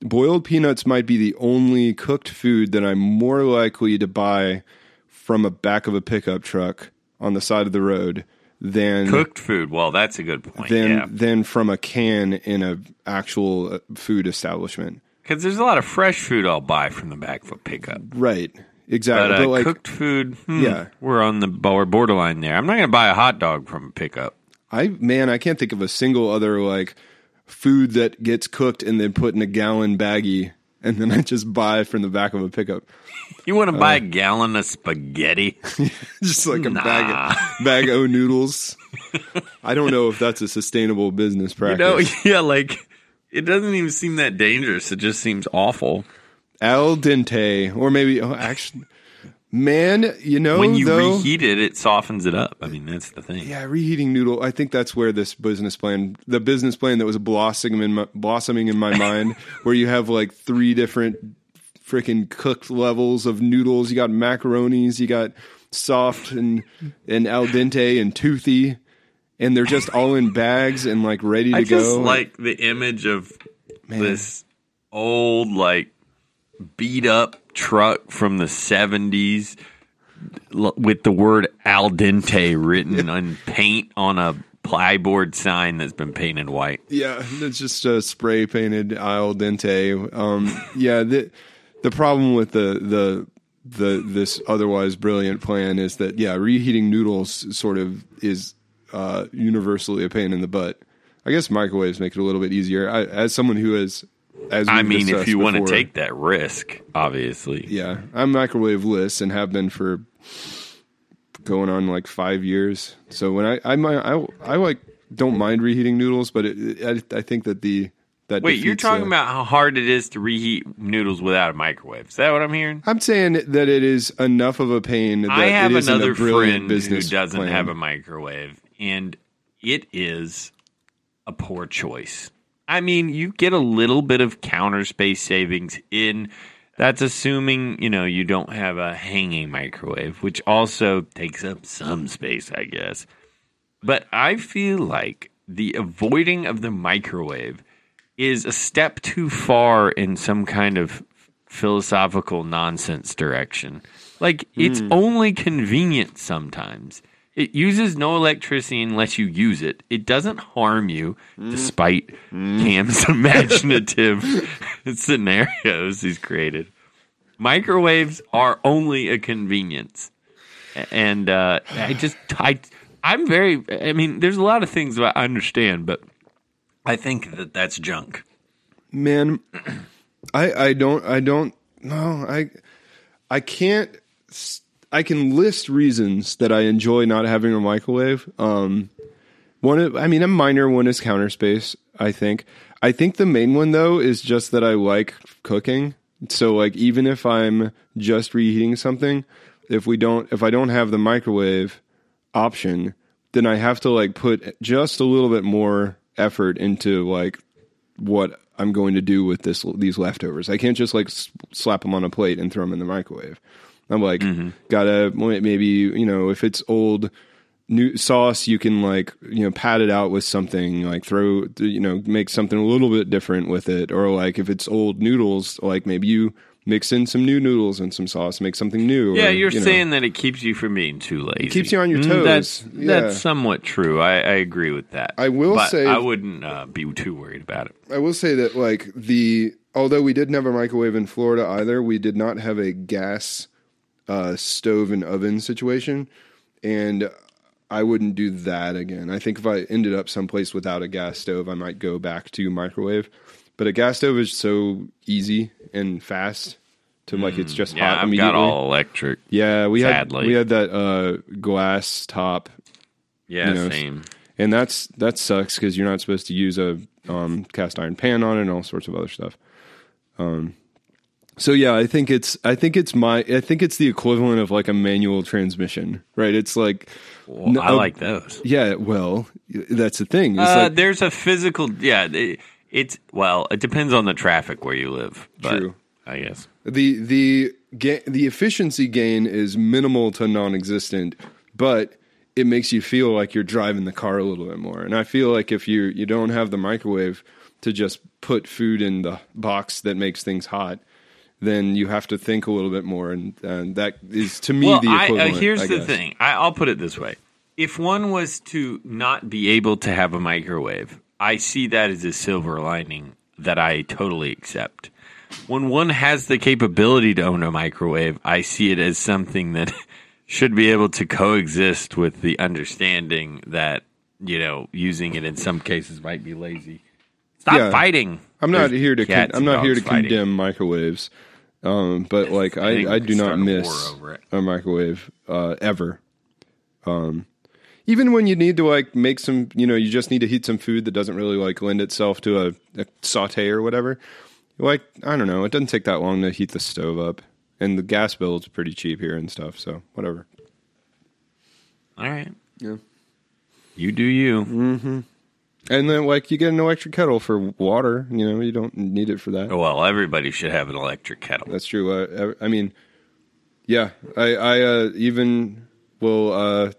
boiled peanuts might be the only cooked food that I'm more likely to buy from a back of a pickup truck on the side of the road than Cooked food. Well, that's a good point. than yeah. than from a can in a actual uh, food establishment. Because there's a lot of fresh food I'll buy from the back of a pickup. Right. Exactly. But, uh, But, like cooked food, hmm, Yeah. we're on the we're borderline there. I'm not going to buy a hot dog from a pickup. I man, I can't think of a single other like food that gets cooked and then put in a gallon baggie and then I just buy from the back of a pickup. You want to buy Uh. a gallon of spaghetti? just like a bag of, bag of noodles. I don't know if that's a sustainable business You practice. know, yeah, like it doesn't even seem that dangerous. It just seems awful. Al dente, or maybe oh, actually, man, you know, when you though, reheat it, it softens it up. I mean, that's the thing. yeah, reheating noodle. I think that's where this business plan, the business plan that was blossoming in my, blossoming in my mind, where you have like three different freaking cooked levels of noodles. You got macaronis, you got soft and and al dente and toothy, and they're just all in bags and like ready to I just go. like the image of this old, like beat up truck from the '70s with the word "al dente" written on paint on a plyboard sign that's been painted white. Yeah, it's just a spray painted al dente. Um, yeah, the the problem with the the the this otherwise brilliant plan is that yeah, reheating noodles sort of is uh, universally a pain in the butt. I guess microwaves make it a little bit easier. I, as someone who has, as I mean, if you want to take that risk, obviously. yeah, I'm microwaveless and have been for going on like five years. So when I I mi- I, I like don't mind reheating noodles, but it, I, I think that the that Wait, you're talking uh, about how hard it is to reheat noodles without a microwave. Is that what I'm hearing? I'm saying that it is enough of a pain that I have another friend who doesn't plan. have a microwave, and it is a poor choice. I mean, you get a little bit of counter space savings in. That's assuming you know you don't have a hanging microwave, which also takes up some space, I guess. But I feel like the avoiding of the microwave is a step too far in some kind of philosophical nonsense direction. Like it's hmm. only convenient sometimes. It uses no electricity unless you use it. It doesn't harm you, hmm. despite hmm. Cam's imaginative scenarios he's created. Microwaves are only a convenience, and uh, I just I I'm very. I mean, there's a lot of things I understand, but I think that that's junk. Man, I I don't I don't no I I can't I can list reasons that I enjoy not having a microwave. Um, one of, I mean, a minor one is counter space. I think. I think the main one though is just that I like cooking. So like even if I'm just reheating something, if we don't if I don't have the microwave option, then I have to like put just a little bit more effort into like what I'm going to do with this these leftovers. I can't just like s- slap them on a plate and throw them in the microwave. I'm like, mm-hmm. gotta maybe you know if it's old new sauce, you can like you know pat it out with something like throw you know make something a little bit different with it, or like if it's old noodles, like maybe you mix in some new noodles and some sauce, make something new. Yeah, or, you're you know. saying that it keeps you from being too lazy. keeps you on your Mm, toes. That's Yeah. that's somewhat true. I, I agree with that. I will But say- I wouldn't uh, be too worried about it. I will say that like the although we didn't have a microwave in Florida either, we did not have a gas uh, stove and oven situation, and I wouldn't do that again. I think if I ended up someplace without a gas stove, I might go back to microwave. But a gas stove is so easy and fast to like it's just Mm, Yeah, hot I've immediately. got all electric. yeah, we had we had that uh, glass top Yeah, You know, same. and that's that sucks because you're not supposed to use a um, cast iron pan on it and all sorts of other stuff. Um, so yeah, I think it's I think it's my I think it's the equivalent of like a manual transmission, right? It's like Well, I like those. yeah, well, that's the thing. It's Uh, like there's a physical. Yeah, it, it's well. It depends on the traffic where you live. But True. I guess. the the ga- the efficiency gain is minimal to non-existent, but it makes you feel like you're driving the car a little bit more. And I feel like if you you don't have the microwave to just put food in the box that makes things hot, then you have to think a little bit more, and, and that is to me Well, the I, uh, equivalent. here's I the thing. I, I'll put it this way: if one was to not be able to have a microwave, I see that as a silver lining that I totally accept. When one has the capability to own a microwave, I see it as something that should be able to coexist with the understanding that you know using it in some cases might be lazy. Stop Yeah. fighting. I'm not There's here to con- I'm not here to fighting. condemn microwaves, um, but like I I, I do not start a miss a microwave uh, ever. Um, even when you need to like make some, you know, you just need to heat some food that doesn't really like lend itself to a, a saute or whatever. Like I don't know, it doesn't take that long to heat the stove up, and the gas bill is pretty cheap here and stuff. So whatever. All right. Yeah. You do you. Mhm. And then like you get an electric kettle for water. You know, you don't need it for that. Well, everybody should have an electric kettle. That's true. Uh, I mean, yeah, I, I uh, even will. Uh,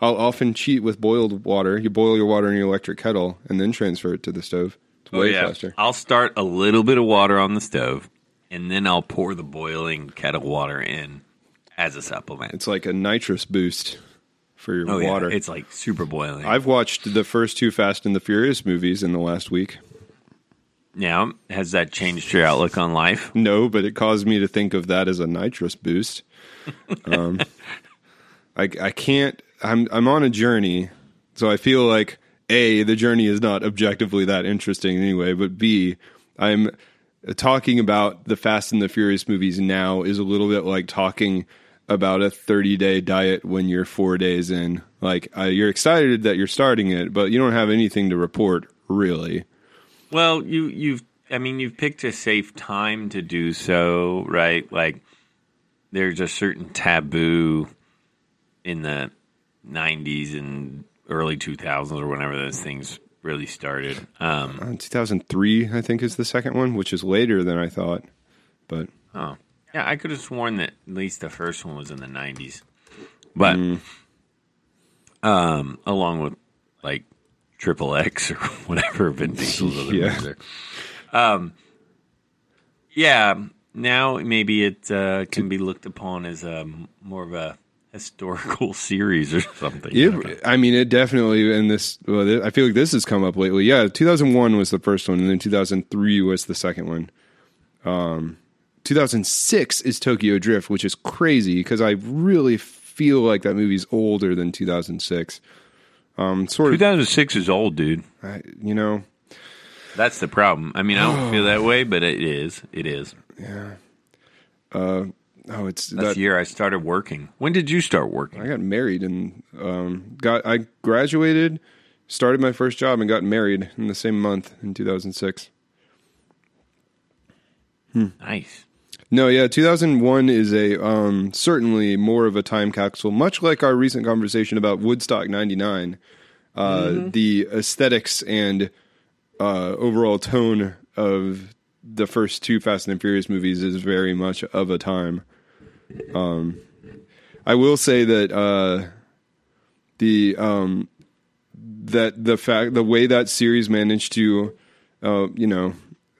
I'll often cheat with boiled water. You boil your water in your electric kettle and then transfer it to the stove. It's way faster. I'll start a little bit of water on the stove, and then I'll pour the boiling kettle water in as a supplement. It's like a nitrous boost for your oh water. yeah, it's like super boiling. I've watched the first two Fast and the Furious movies in the last week. now, has that changed your outlook on life? No, but it caused me to think of that as a nitrous boost. Um, I, I can't. I'm I'm on a journey, so I feel like a the journey is not objectively that interesting anyway. But b I'm talking about the Fast and the Furious movies now is a little bit like talking about a 30 day diet when you're four days in. Like uh, you're excited that you're starting it, but you don't have anything to report really. Well, you you've I mean you've picked a safe time to do so, right? Like there's a certain taboo in the 90s and early 2000s or whenever those things really started. Um, Uh, 2003, I think, is the second one, which is later than I thought. But oh, yeah, I could have sworn that at least the first one was in the 90s, but um, along with like Triple X or whatever Vin Diesel's other Yeah. Um, yeah, now maybe it uh, can be looked upon as a more of a historical series or something. it, I mean, it definitely and this. Well, I feel like this has come up lately. Yeah, 2001 was the first one, and then 2003 was the second one. Um, 2006 is Tokyo Drift, which is crazy because I really feel like that movie's older than 2006. Um, sort of, 2006 is old, dude. I, you know, That's the problem. I mean, I don't feel that way, but it is. It is. Oh, it's That's that. the year I started working. When did you start working? I got married and um, got I graduated, started my first job, and got married in the same month in 2006. Nice. No, yeah, 2001 is a um, certainly more of a time capsule, much like our recent conversation about Woodstock 99. Uh, The aesthetics and uh, overall tone of the first two Fast and Furious movies is very much of a time. Um, I will say that uh, the um, that the fact the way that series managed to, uh, you know,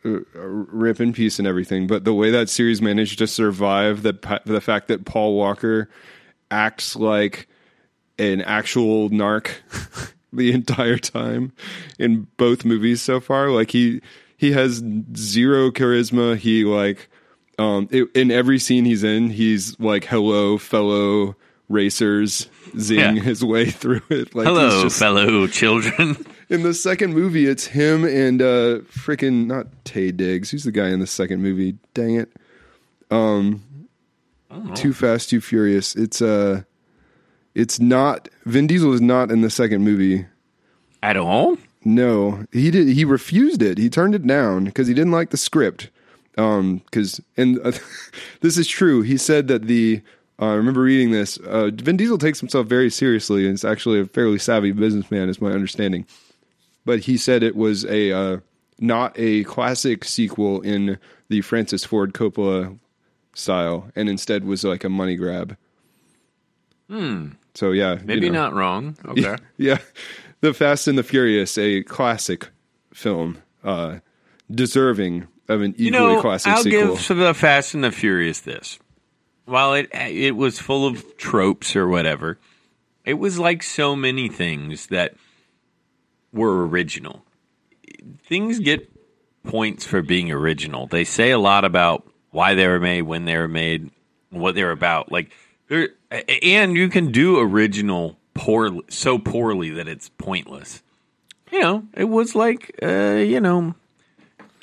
uh, rip in peace and everything. But the way that series managed to survive the the fact that Paul Walker acts like an actual narc the entire time in both movies so far. Like he he has zero charisma. He like um it, in every scene he's in, he's like hello fellow racers zing Yeah. his way through it. Like Hello, just- fellow children. in the second movie, it's him and uh freaking not Taye Diggs. Who's the guy in the second movie? Dang it. Um Too Fast, Too Furious. It's uh it's not Vin Diesel is not in the second movie. At all? No, he did. He refused it. He turned it down because he didn't like the script. Um, because and uh, this is true. He said that the uh, I remember reading this. Uh, Vin Diesel takes himself very seriously and is actually a fairly savvy businessman, is my understanding. But he said it was a uh, not a classic sequel in the Francis Ford Coppola style, and instead was like a money grab. Hmm. So yeah, you Maybe know. not wrong. Okay. Yeah, The Fast and the Furious, a classic film, uh, deserving of an equally you know, classic I'll sequel. give the Fast and the Furious this. While it it was full of tropes or whatever, it was like so many things that were original. Things get points for being original. They say a lot about why they were made, when they were made, what they were about. Like, there, and you can do original poorly, so poorly that it's pointless. You know, it was like, uh, you know,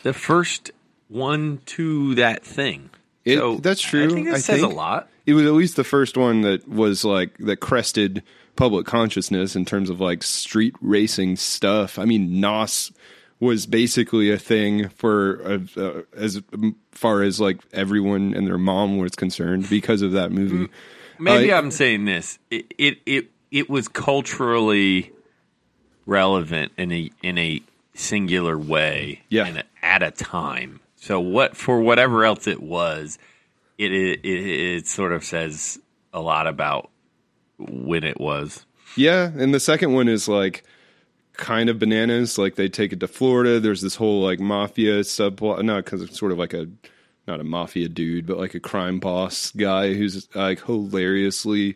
the first one to that thing. It- So, that's true. I think that I says think- a lot. it was at least the first one that was like that crested public consciousness in terms of like street racing stuff. I mean, Nos was basically a thing for uh, uh, as far as like everyone and their mom was concerned because of that movie. Maybe Uh, I'm saying this. It, it it it was culturally relevant in a in a singular way. Yeah. and at a time. So what for whatever else it was, it it, it it sort of says a lot about when it was. Yeah, and the second one is like kind of bananas. Like they take it to Florida. There's this whole like mafia subplot. Not because it's sort of like a not a mafia dude, but like a crime boss guy who's like hilariously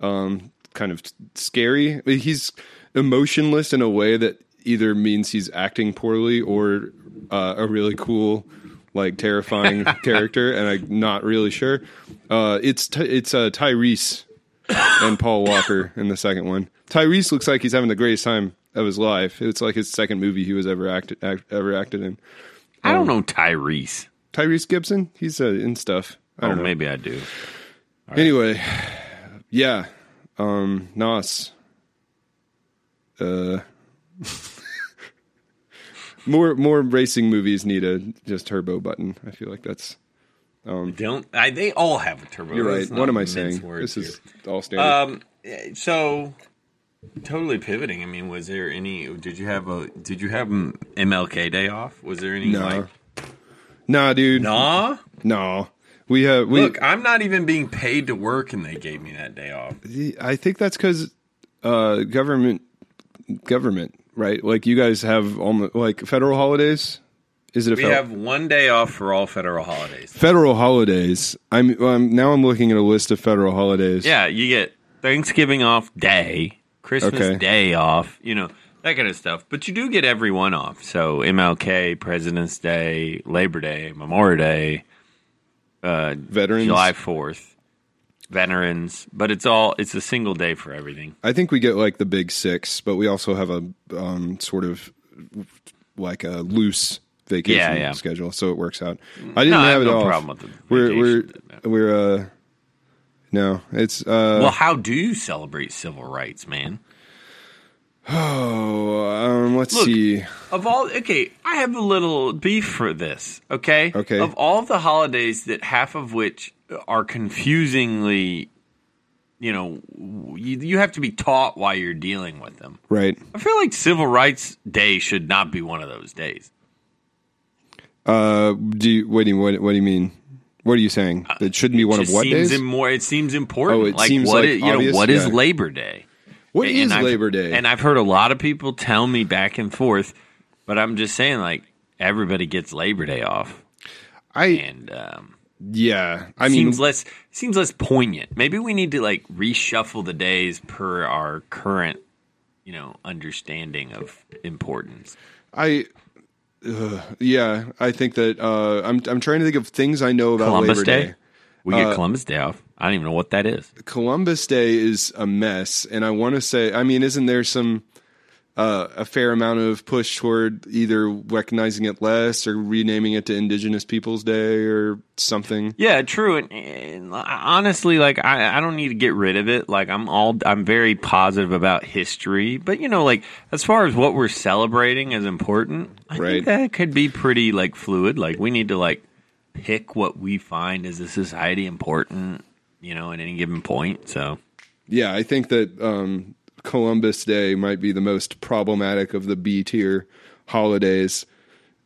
um, kind of scary. He's emotionless in a way that either means he's acting poorly or uh, a really cool. Like terrifying character, and I'm not really sure. Uh, it's t- it's uh, Tyrese and Paul Walker in the second one. Tyrese looks like he's having the greatest time of his life. It's like his second movie he was ever acted act, ever acted in. I don't know Tyrese. Tyrese Gibson, he's uh, in stuff. I Oh, don't know. maybe I do. Anyway, yeah, um, NOS. Uh, more more racing movies need a just turbo button. I feel like that's Don't I, they all have a turbo? you're right. What am I saying? This is all standard. Um, so totally pivoting. I mean, was there any? Did you have a? Did you have MLK Day off? Was there any? no, Like, nah, dude, nah. no. We have we. Look, I'm not even being paid to work, and they gave me that day off. I think that's because uh, government, government, right? Like you guys have almost like federal holidays. Is it a We federal, have one day off for all federal holidays. federal holidays? I'm, I'm now. I'm looking at a list of federal holidays. Yeah, you get Thanksgiving off day, Christmas Okay. Day off. You know that kind of stuff. But you do get every one off. So MLK, President's Day, Labor Day, Memorial Day. uh, Veterans. July Fourth, veterans, but it's all it's a single day for everything. I think we get like the big six, but we also have a um, sort of like a loose vacation Yeah, yeah. schedule, so it works out. I didn't No, I have have it no off. problem with the We're we're we're uh no, it's uh well, how do you celebrate civil rights, man? oh um let's Look. see. Of all, okay, I have a little beef for this. Okay, Okay. Of all the holidays that half of which are confusingly, you know, you, you have to be taught why you're dealing with them. Right. I feel like Civil Rights Day should not be one of those days. Uh do you what do you what, what do you mean? What are you saying? That shouldn't be one of what seems days? more. It seems important. Oh, it like seems what like is- you know what is Yeah. Labor Day? what And is I've- Labor Day? And I've heard a lot of people tell me back and forth, but I'm just saying, like, everybody gets Labor Day off, I and um, yeah. I mean, seems less seems less poignant. Maybe we need to like reshuffle the days per our current, you know, understanding of importance. I. Uh, yeah, I think that uh, I'm. I'm trying to think of things I know about Columbus Labor Day. Day. We get Columbus Day off. I don't even know what that is. Columbus Day is a mess, and I want to say, I mean, isn't there some uh, a fair amount of push toward either recognizing it less or renaming it to Indigenous Peoples Day or something? Yeah, true. And, and honestly, like I, I don't need to get rid of it. Like I'm all I'm very positive about history, but you know, like as far as what we're celebrating is important, I Right. think that could be pretty like fluid. Like we need to like pick what we find as a society important, you know, at any given point. So Yeah, I think that um, Columbus Day might be the most problematic of the B tier holidays.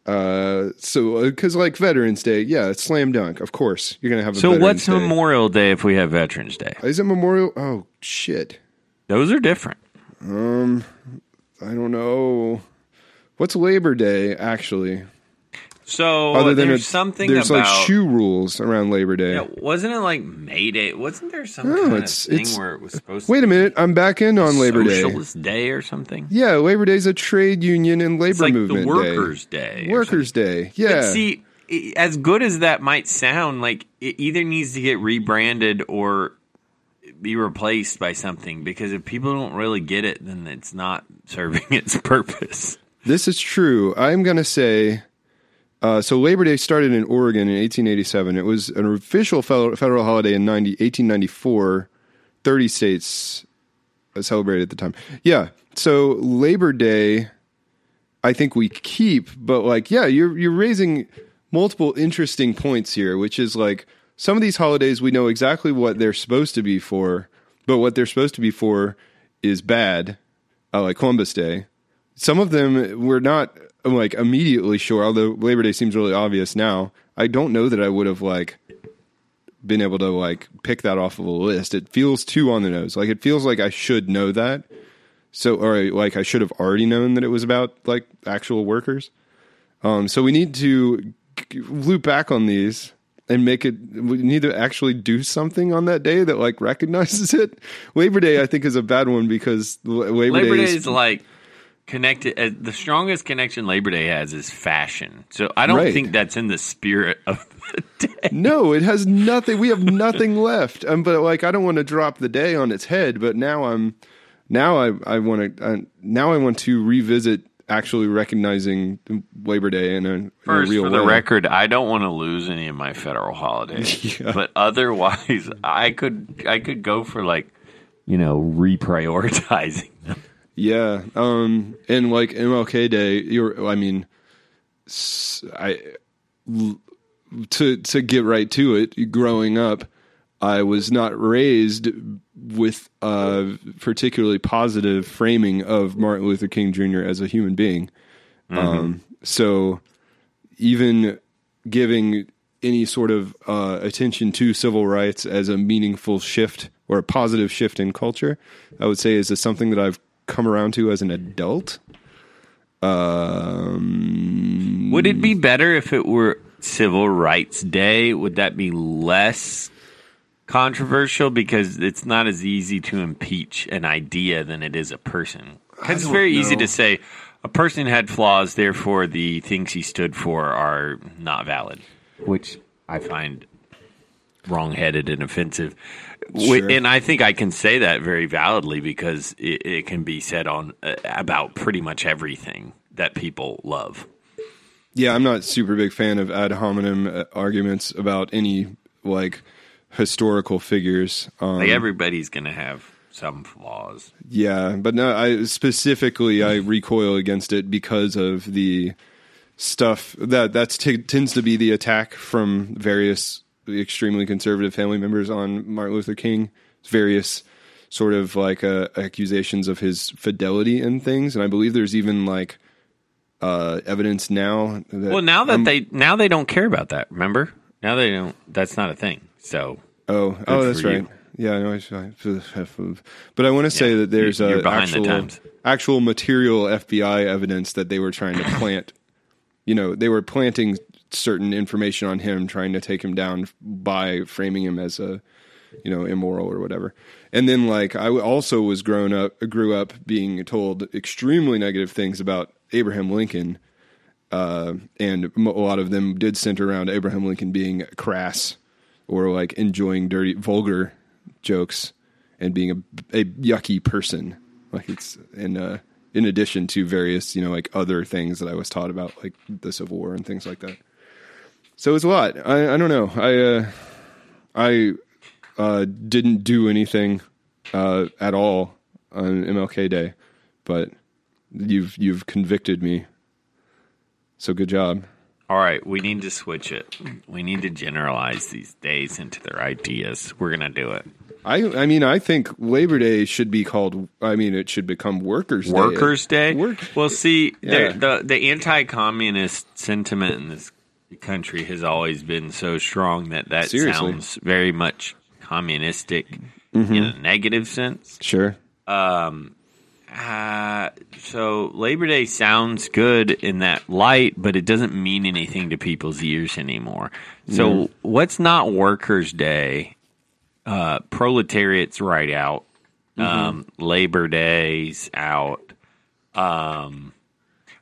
Uh, so because like Veterans Day, yeah, it's slam dunk. Of course, you're gonna have. A So Veterans what's Day. Memorial Day if we have Veterans Day? Is it Memorial? Oh shit, Those are different. Um, I don't know. What's Labor Day actually? So Other than there's a- something there's about like shoe rules around Labor Day. Yeah, wasn't it like May Day? Wasn't there some No, kind of thing it's- where it was supposed Wait to a minute, I'm back in on Labor Day. Socialist Day or something? Yeah, Labor Day is a trade union and labor It's like the movement Workers' day. Day. Workers' Day. Yeah. But see, as good as that might sound, like it either needs to get rebranded or be replaced by something because if people don't really get it, then it's not serving its purpose. This is true. I'm going to say uh, so Labor Day started in Oregon in 1887. It was an official federal, holiday in 90, 1894. 30 states uh, celebrated at the time. Yeah. So Labor Day, I think we keep, but like, yeah, you're, you're raising multiple interesting points here, which is like some of these holidays, we know exactly what they're supposed to be for, but what they're supposed to be for is bad, uh, like Columbus Day. Some of them we're not like immediately sure, although Labor Day seems really obvious now. I don't know that I would have like been able to like pick that off of a list. It feels too on the nose. Like it feels like I should know that. So or like I should have already known that it was about like actual workers. Um so we need to loop back on these and make it we need to actually do something on that day that like recognizes it. Labor Day I think is a bad one because Labor, Labor Day Day is is like connected. Uh, the strongest connection Labor Day has is fashion. So I don't Right. think that's in the spirit of the day. No, it has nothing. We have nothing left. Um, but like, I don't want to drop the day on its head. But now I'm, now I, I want to, now I want to revisit actually recognizing Labor Day in a, in a real for the way. record, I don't want to lose any of my federal holidays. Yeah. But otherwise, I could I could go for like, you know, reprioritizing. Yeah. Um, and like MLK Day, you're, I mean, I, to, to get right to it, growing up, I was not raised with a particularly positive framing of Martin Luther King Jr. as a human being. Um, so even giving any sort of uh, attention to civil rights as a meaningful shift or a positive shift in culture, I would say is something that I've come around to as an adult. Um, Would it be better if it were Civil Rights Day? Would that be less controversial because it's not as easy to impeach an idea than it is a person? Because it's very easy to say a person had flaws, therefore the things he stood for are not valid, which I find wrongheaded and offensive. Sure. And I think I can say that very validly because it, it can be said on uh, about pretty much everything that people love. Yeah, I'm not super big fan of ad hominem uh, arguments about any like historical figures. Um, Like everybody's gonna have some flaws. Yeah, but no, I specifically I recoil against it because of the stuff that that's t- tends to be the attack from various extremely conservative family members on Martin Luther King. Various sort of like uh, accusations of his fidelity and things, and I believe there's even like uh, evidence now. That Well, now that I'm- they now they don't care about that. Remember? Now they don't. That's not a thing. So Oh, oh, that's you. right. Yeah, I know. I, but I want to say Yeah, that there's you- you're uh, the actual actual material FBI evidence that they were trying to plant you know, they were planting certain information on him, trying to take him down by framing him as a, you know, immoral or whatever. And then like I also was grown up, grew up being told extremely negative things about Abraham Lincoln. Uh, and a lot of them did center around Abraham Lincoln being crass or like enjoying dirty, vulgar jokes and being a, a yucky person. Like it's in uh, in addition to various you know like other things that I was taught about like the Civil War and things like that. So it's a lot. I I don't know. I uh, I uh, didn't do anything uh, at all on MLK Day, but you've you've convicted me. So good job. All right, we need to switch it. We need to generalize these days into their ideas. We're gonna do it. I I mean I think Labor Day should be called. I mean it should become Workers Day. Workers Day. Work- Well, see, Yeah. the the anti-communist sentiment in this country has always been so strong that that Seriously. sounds very much communistic in a negative sense. Sure. Uh, so Labor Day sounds good in that light, but it doesn't mean anything to people's ears anymore. So what's not Workers' Day? Uh, proletariat's right out. Um, Labor Day's out. Um,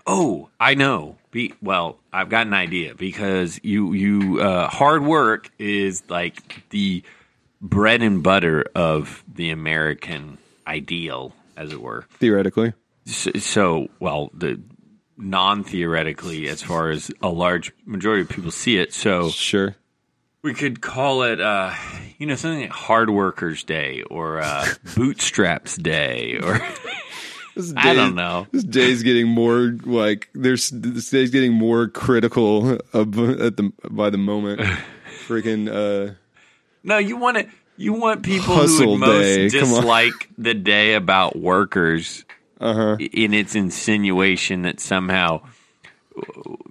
oh, I know. Be, well, I've got an idea because you you uh, hard work is like the bread and butter of the American ideal, as it were. Theoretically. So, so well, the non theoretically, as far as a large majority of people see it. So Sure. we could call it, uh, you know, something like Hard Workers Day or uh, Bootstraps Day, or This I don't day- know. This day's getting more like there's this day's getting more critical of, at the by the moment. Freaking uh No, you want to. You want people who would most day, dislike the day about workers uh-huh. in its insinuation that somehow,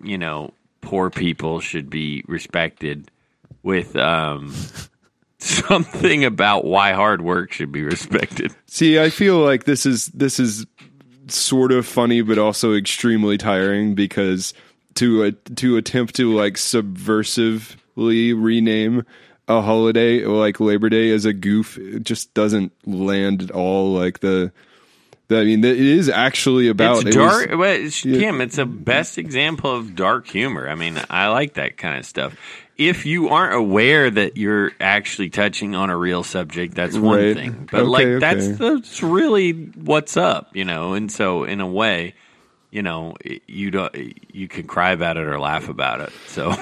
you know, poor people should be respected with um, something about why hard work should be respected. See, I feel like this is this is sort of funny, but also extremely tiring because to uh, to attempt to like subversively rename a holiday like Labor Day as a goof it just doesn't land at all. Like the, the I mean, it is actually about it's it was- dark, well, it's, Kim. It's a best example of dark humor. I mean, I like that kind of stuff. If you aren't aware that you're actually touching on a real subject, that's one Right. thing. But Okay, like, okay. that's that's really what's up, you know. And so, in a way, you know, you don't you can cry about it or laugh about it. So,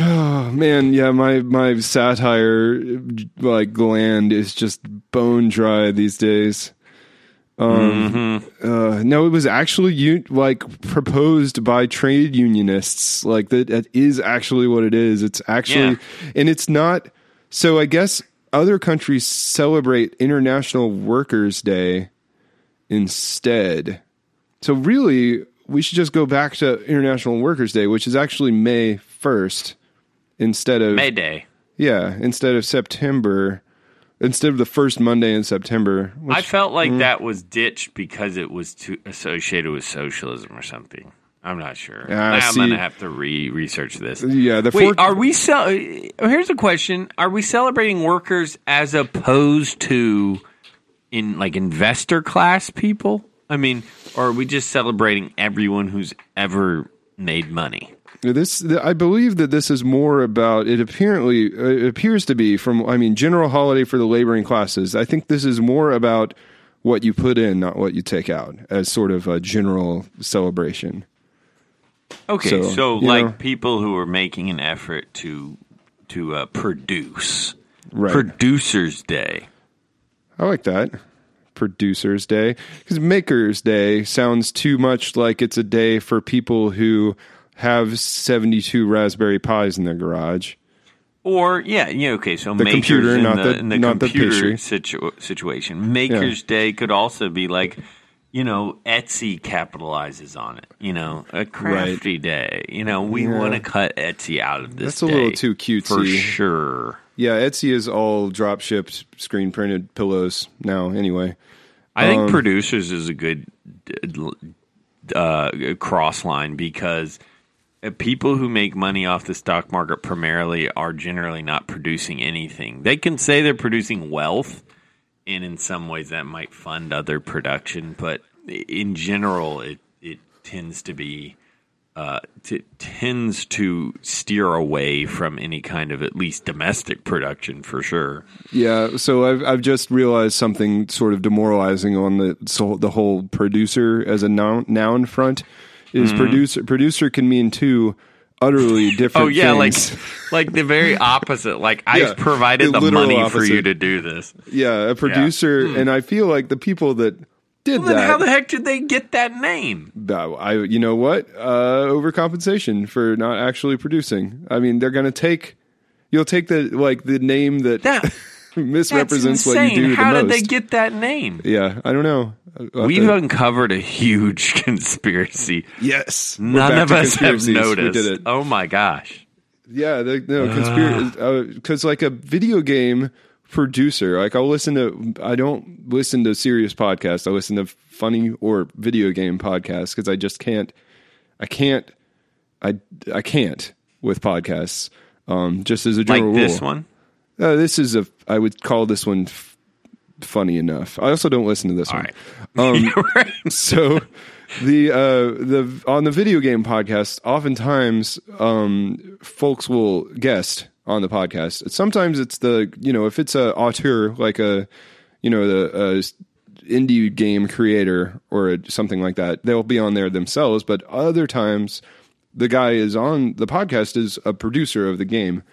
Oh, man, yeah, my my satire like gland is just bone dry these days. Um, uh, no, it was actually u- like proposed by trade unionists. Like that, that is actually what it is. It's actually, and it's not. So I guess other countries celebrate International Workers' Day instead. So really, we should just go back to International Workers' Day, which is actually May first instead of May Day. yeah, instead of September, instead of the first Monday in September. Which, I felt Mm. like that was ditched because it was too associated with socialism or something. I'm not sure. Ah, I'm see- gonna have to re research this. yeah, the Wait, four- are we cel- Here's a question: Are we celebrating workers as opposed to in like investor class people? I mean, or are we just celebrating everyone who's ever made money? This I believe that this is more about it. Apparently, it appears to be from I mean general holiday for the laboring classes. I think this is more about what you put in, not what you take out, as sort of a general celebration. Okay, So, so, like know- people who are making an effort to to uh, produce, Right. Producers Day. I like that. Producers Day. Because Makers Day sounds too much like it's a day for people who have 72 Raspberry Pis in their garage. Or yeah, yeah, okay. So makers computer, in not the, the- in the not the computer pastry. situ- situation. Makers Day could also be like, you know, Etsy capitalizes on it. You know, a crafty day. You know, we Yeah. want to cut Etsy out of this. That's a little too for sure. Yeah, Etsy is all drop shipped, screen printed pillows now, anyway. I think Um, producers is a good uh, cross line because people who make money off the stock market primarily are generally not producing anything. They can say they're producing wealth, and in some ways that might fund other production, but in general, it it tends to be uh, t- tends to steer away from any kind of at least domestic production for sure. Yeah, so I've I've just realized something sort of demoralizing on the so the whole producer as a noun, noun front Mm-hmm. is producer producer can mean two utterly different. Oh yeah, things. like like the very opposite. Like Yeah, I've provided the the money for you to do this. yeah, a producer, and I feel like the people that did Hmm. Well, then how the heck did they get that name? I, you know what? Uh, overcompensation for not actually producing. I mean, they're going to take. You'll take the like the name that, That misrepresents what you do How the did they get that name? yeah, I don't know. I'll We've to- uncovered a huge conspiracy. yes. None of us have noticed. We did it. Oh my gosh. Yeah, the, no conspiracy because like a video game producer, like I'll listen to. I don't listen to serious podcasts. I listen to funny or video game podcasts because I just can't. I can't. I I can't with podcasts. Um, just as a Like general this rule. one? Uh, this is a. I would call this one f- funny enough. I also don't listen to this All one. right. Um, Right. so the uh the on the video game podcast oftentimes um folks will guest on the podcast sometimes it's the you know if it's a auteur like a you know the uh indie game creator or something like that they'll be on there themselves but other times the guy is on the podcast is a producer of the game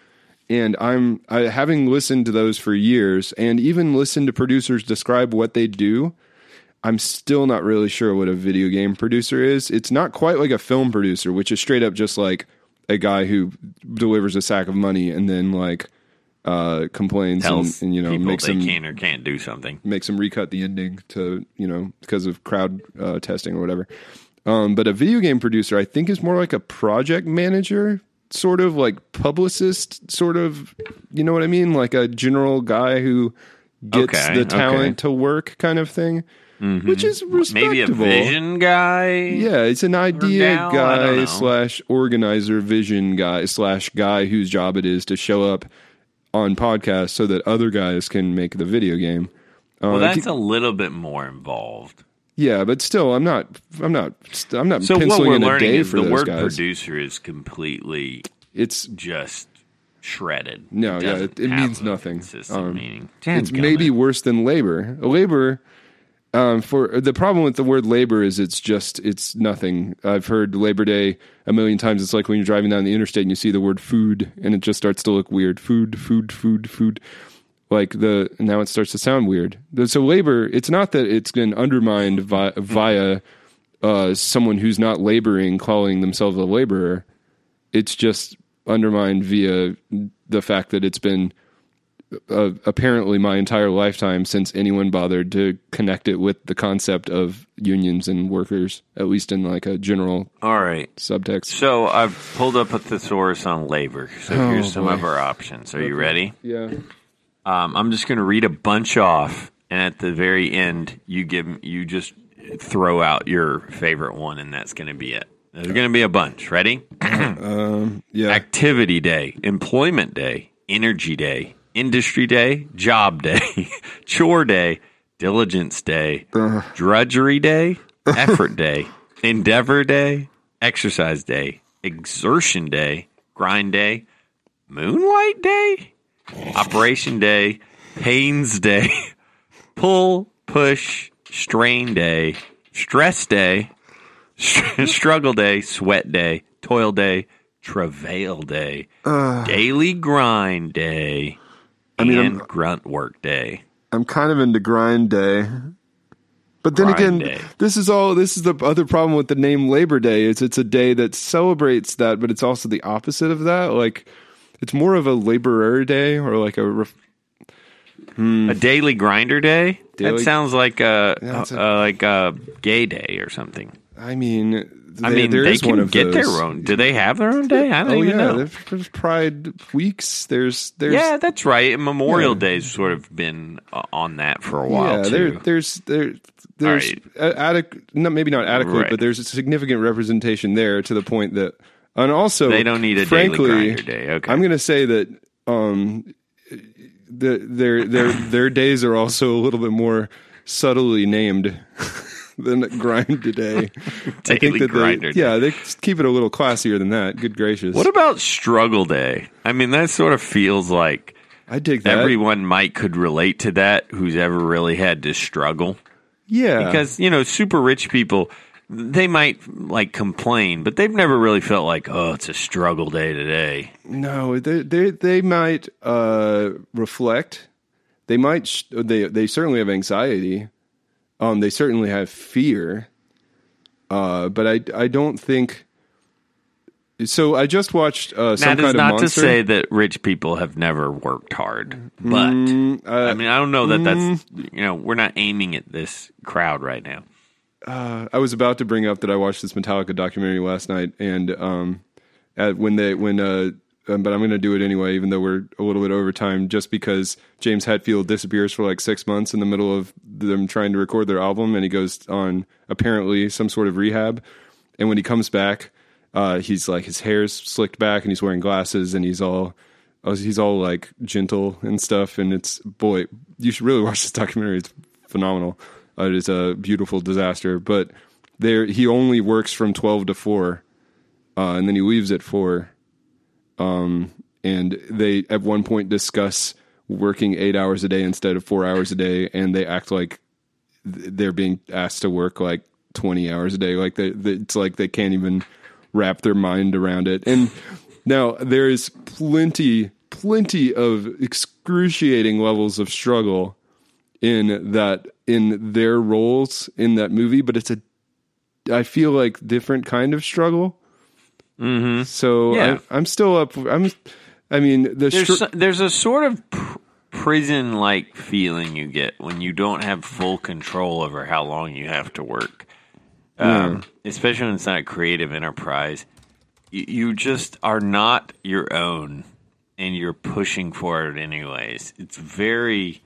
and I'm I, having listened to those for years and even listened to producers describe what they do I'm still not really sure what a video game producer is. It's not quite like a film producer, which is straight up just like a guy who delivers a sack of money and then like uh, complains and, and you know makes they them can or can't do something. makes them recut the ending to you know because of crowd uh, testing or whatever. Um, but a video game producer, I think, is more like a project manager, sort of like publicist, sort of. You know what I mean? Like a general guy who gets Okay, the okay. talent to work, kind of thing. Which is respectable. Maybe a vision guy. Yeah, it's an idea gal, guy slash organizer, vision guy slash guy whose job it is to show up on podcasts so that other guys can make the video game. Uh, Well, that's a little bit more involved. Yeah, but still, I'm not. I'm not. I'm not So what penciling we're in a learning day is for the word guys. producer is completely It's just shredded. No, yeah, it- it means nothing. Um, meaning. it's Dadgummit. maybe worse than labor. Labor. Um, for the problem with the word labor is it's just it's nothing. I've heard Labor Day a million times. It's like when you're driving down the interstate and you see the word food and it just starts to look weird. Food, food, food, food. Like the now it starts to sound weird. So labor, it's not that it's been undermined via, via uh, someone who's not laboring calling themselves a laborer. It's just undermined via the fact that it's been uh, apparently my entire lifetime since anyone bothered to connect it with the concept of unions and workers, at least in like a general All right. subtext. So I've pulled up a thesaurus on labor. So Oh, here's some boy. of our options. Are you ready? Yeah. Um, I'm just going to read a bunch off, and at the very end, you give you just throw out your favorite one, and that's going to be it. There's going to be a bunch. Ready? Yeah. Activity day, employment day, energy day, industry day, job day, chore day, diligence day, drudgery day, effort day, endeavor day, exercise day, exertion day, grind day, moonlight day, operation day, pains day, pull, push, strain day, stress day, struggle day, sweat day, toil day, travail day, daily grind day, mean, and I'm- grunt work day. I'm kind of into grind day. But then Grind again, day. this is all this is the other problem with the name Labor Day is it's a day that celebrates that, but it's also the opposite of that. Like it's more of a laborer day or like a ref- A daily grinder day. Hmm. Daily- that sounds like a, that's a- uh, like a gay day or something. I mean, I mean, there they can of get those. their own. Do they have their own day? I don't Oh even yeah, know. there's, Pride weeks. There's there's Yeah, that's right. Memorial Yeah. Day's sort of been uh, on that for a while yeah. There there's there there's right. a- adequ- no, maybe not adequate, Right. but there's a significant representation there to the point that And also, They don't need a frankly, daily grinder day. Okay. I'm going to say that um, the, their their their days are also a little bit more subtly named than grind today. I Daily that grinder they, yeah, they keep it a little classier than that. Good gracious, what about struggle day? I mean, that sort of feels like I dig that. everyone might could relate to that who's ever really had to struggle. yeah, Because, you know, super rich people, they might like complain, but they've never really felt like, oh, it's a struggle day today. No, they they they might uh, reflect. They might sh- they they certainly have anxiety. Um, they certainly have fear. Uh, but I I don't think. So I just watched uh, some That is kind of not monster. to say that rich people have never worked hard, but Mm, uh, I mean, I don't know that that's you know we're not aiming at this crowd right now. Uh, I was about to bring up that I watched this Metallica documentary last night, and um, at, when they when uh, um, but I'm going to do it anyway, even though we're a little bit over time, just because James Hetfield disappears for like six months in the middle of them trying to record their album, and he goes on apparently some sort of rehab, and when he comes back, uh, he's like his hair's slicked back, and he's wearing glasses, and he's all uh, he's all like gentle and stuff, and it's boy, you should really watch this documentary. It's phenomenal. It is a beautiful disaster, but there he only works from twelve to four, uh, and then he leaves at four. Um, and they at one point discuss working eight hours a day instead of four hours a day, and they act like they're being asked to work like twenty hours a day. Like they, they, it's like they can't even wrap their mind around it. And now there is plenty, plenty of excruciating levels of struggle in that in their roles in that movie, but it's a I feel like different kind of struggle. Mm-hmm. So Yeah. I, I'm still up. I'm. I mean, the There's str- so- there's a sort of pr- prison like feeling you get when you don't have full control over how long you have to work, um, especially when it's not a creative enterprise. You, you just are not your own, and you're pushing for it anyways. It's very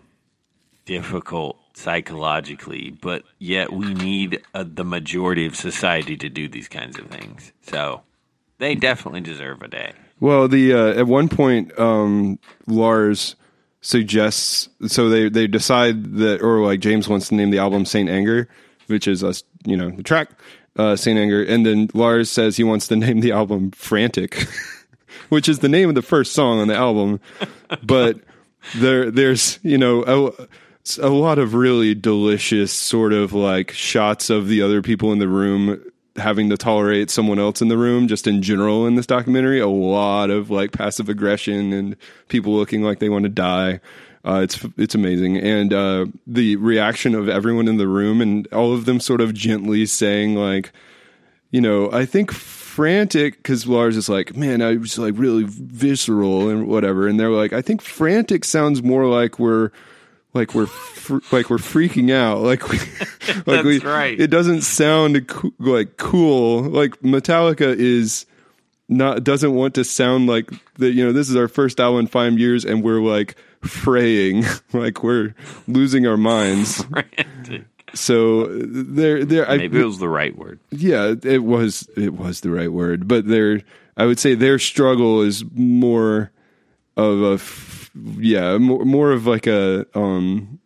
difficult psychologically, but yet we need uh, the majority of society to do these kinds of things. So they definitely deserve a day. Well, the uh, at one point, um, Lars suggests so they they decide that, or like James wants to name the album Saint Anger, which is us, you know, the track uh, Saint Anger, and then Lars says he wants to name the album Frantic, which is the name of the first song on the album, but there there's you know a, lot of really delicious sort of like shots of the other people in the room having to tolerate someone else in the room just in general in this documentary. A lot of like passive aggression and people looking like they want to die. Uh, it's it's amazing. And uh, the reaction of everyone in the room and all of them sort of gently saying like you know i think frantic because lars is like man i was like really visceral and whatever. And they're like i think frantic sounds more like we're like we're fr- like we're freaking out like we like That's we right. it doesn't sound co- like cool like metallica is not doesn't want to sound like that you know this is our first album in five years and we're like fraying like we're losing our minds Frantic. so there there I, Maybe it was the right word. yeah it was it was the right word but their i would say their struggle is more of a yeah more, more of like a um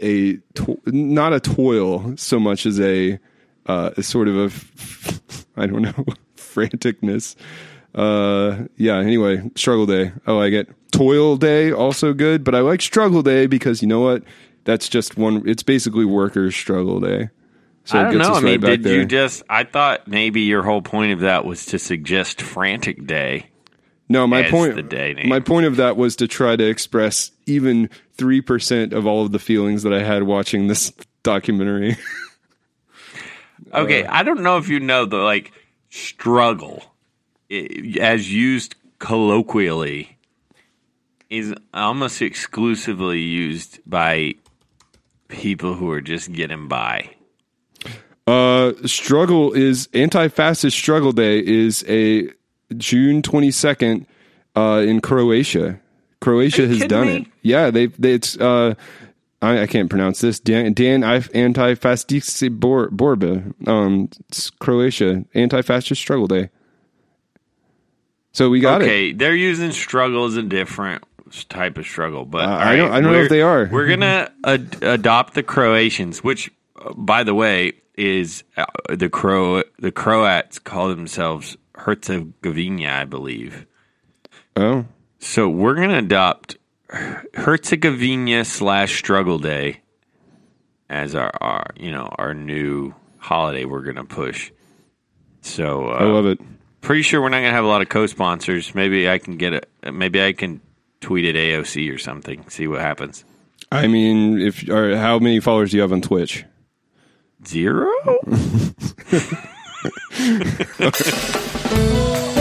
a to- not a toil so much as a uh a sort of a f- i don't know franticness uh yeah anyway struggle day Oh, i like it toil day also good but i like struggle day because you know what that's just one it's basically workers struggle day so I don't know. I mean, right did you just? I thought maybe your whole point of that was to suggest frantic day. No, my point. the day name. My point of that was to try to express even three percent of all of the feelings that I had watching this documentary. Okay, I don't know if you know the like struggle, as used colloquially, is almost exclusively used by people who are just getting by. Uh, struggle is anti-fascist struggle day is a June twenty second uh, in Croatia. Croatia has done me? it. Yeah, they, they it's uh, I, I can't pronounce this. Dan, Dan anti-fascist Bor, Borba. Um, it's Croatia anti-fascist struggle day. So we got okay, it. Okay, they're using struggle as a different type of struggle, but Uh, all I don't- I don't know if they are. We're gonna ad- adopt the Croatians, which, uh, by the way, is uh, the Cro the Croats call themselves Herzegovina, I believe. Oh, So we're gonna adopt Herzegovina slash Struggle Day as our, our you know our new holiday. We're gonna push. So uh, I love it. pretty sure we're not gonna have a lot of co-sponsors. Maybe I can get it. Maybe I can tweet at AOC or something. See what happens. I mean, if or how many followers do you have on Twitch? Zero. Okay.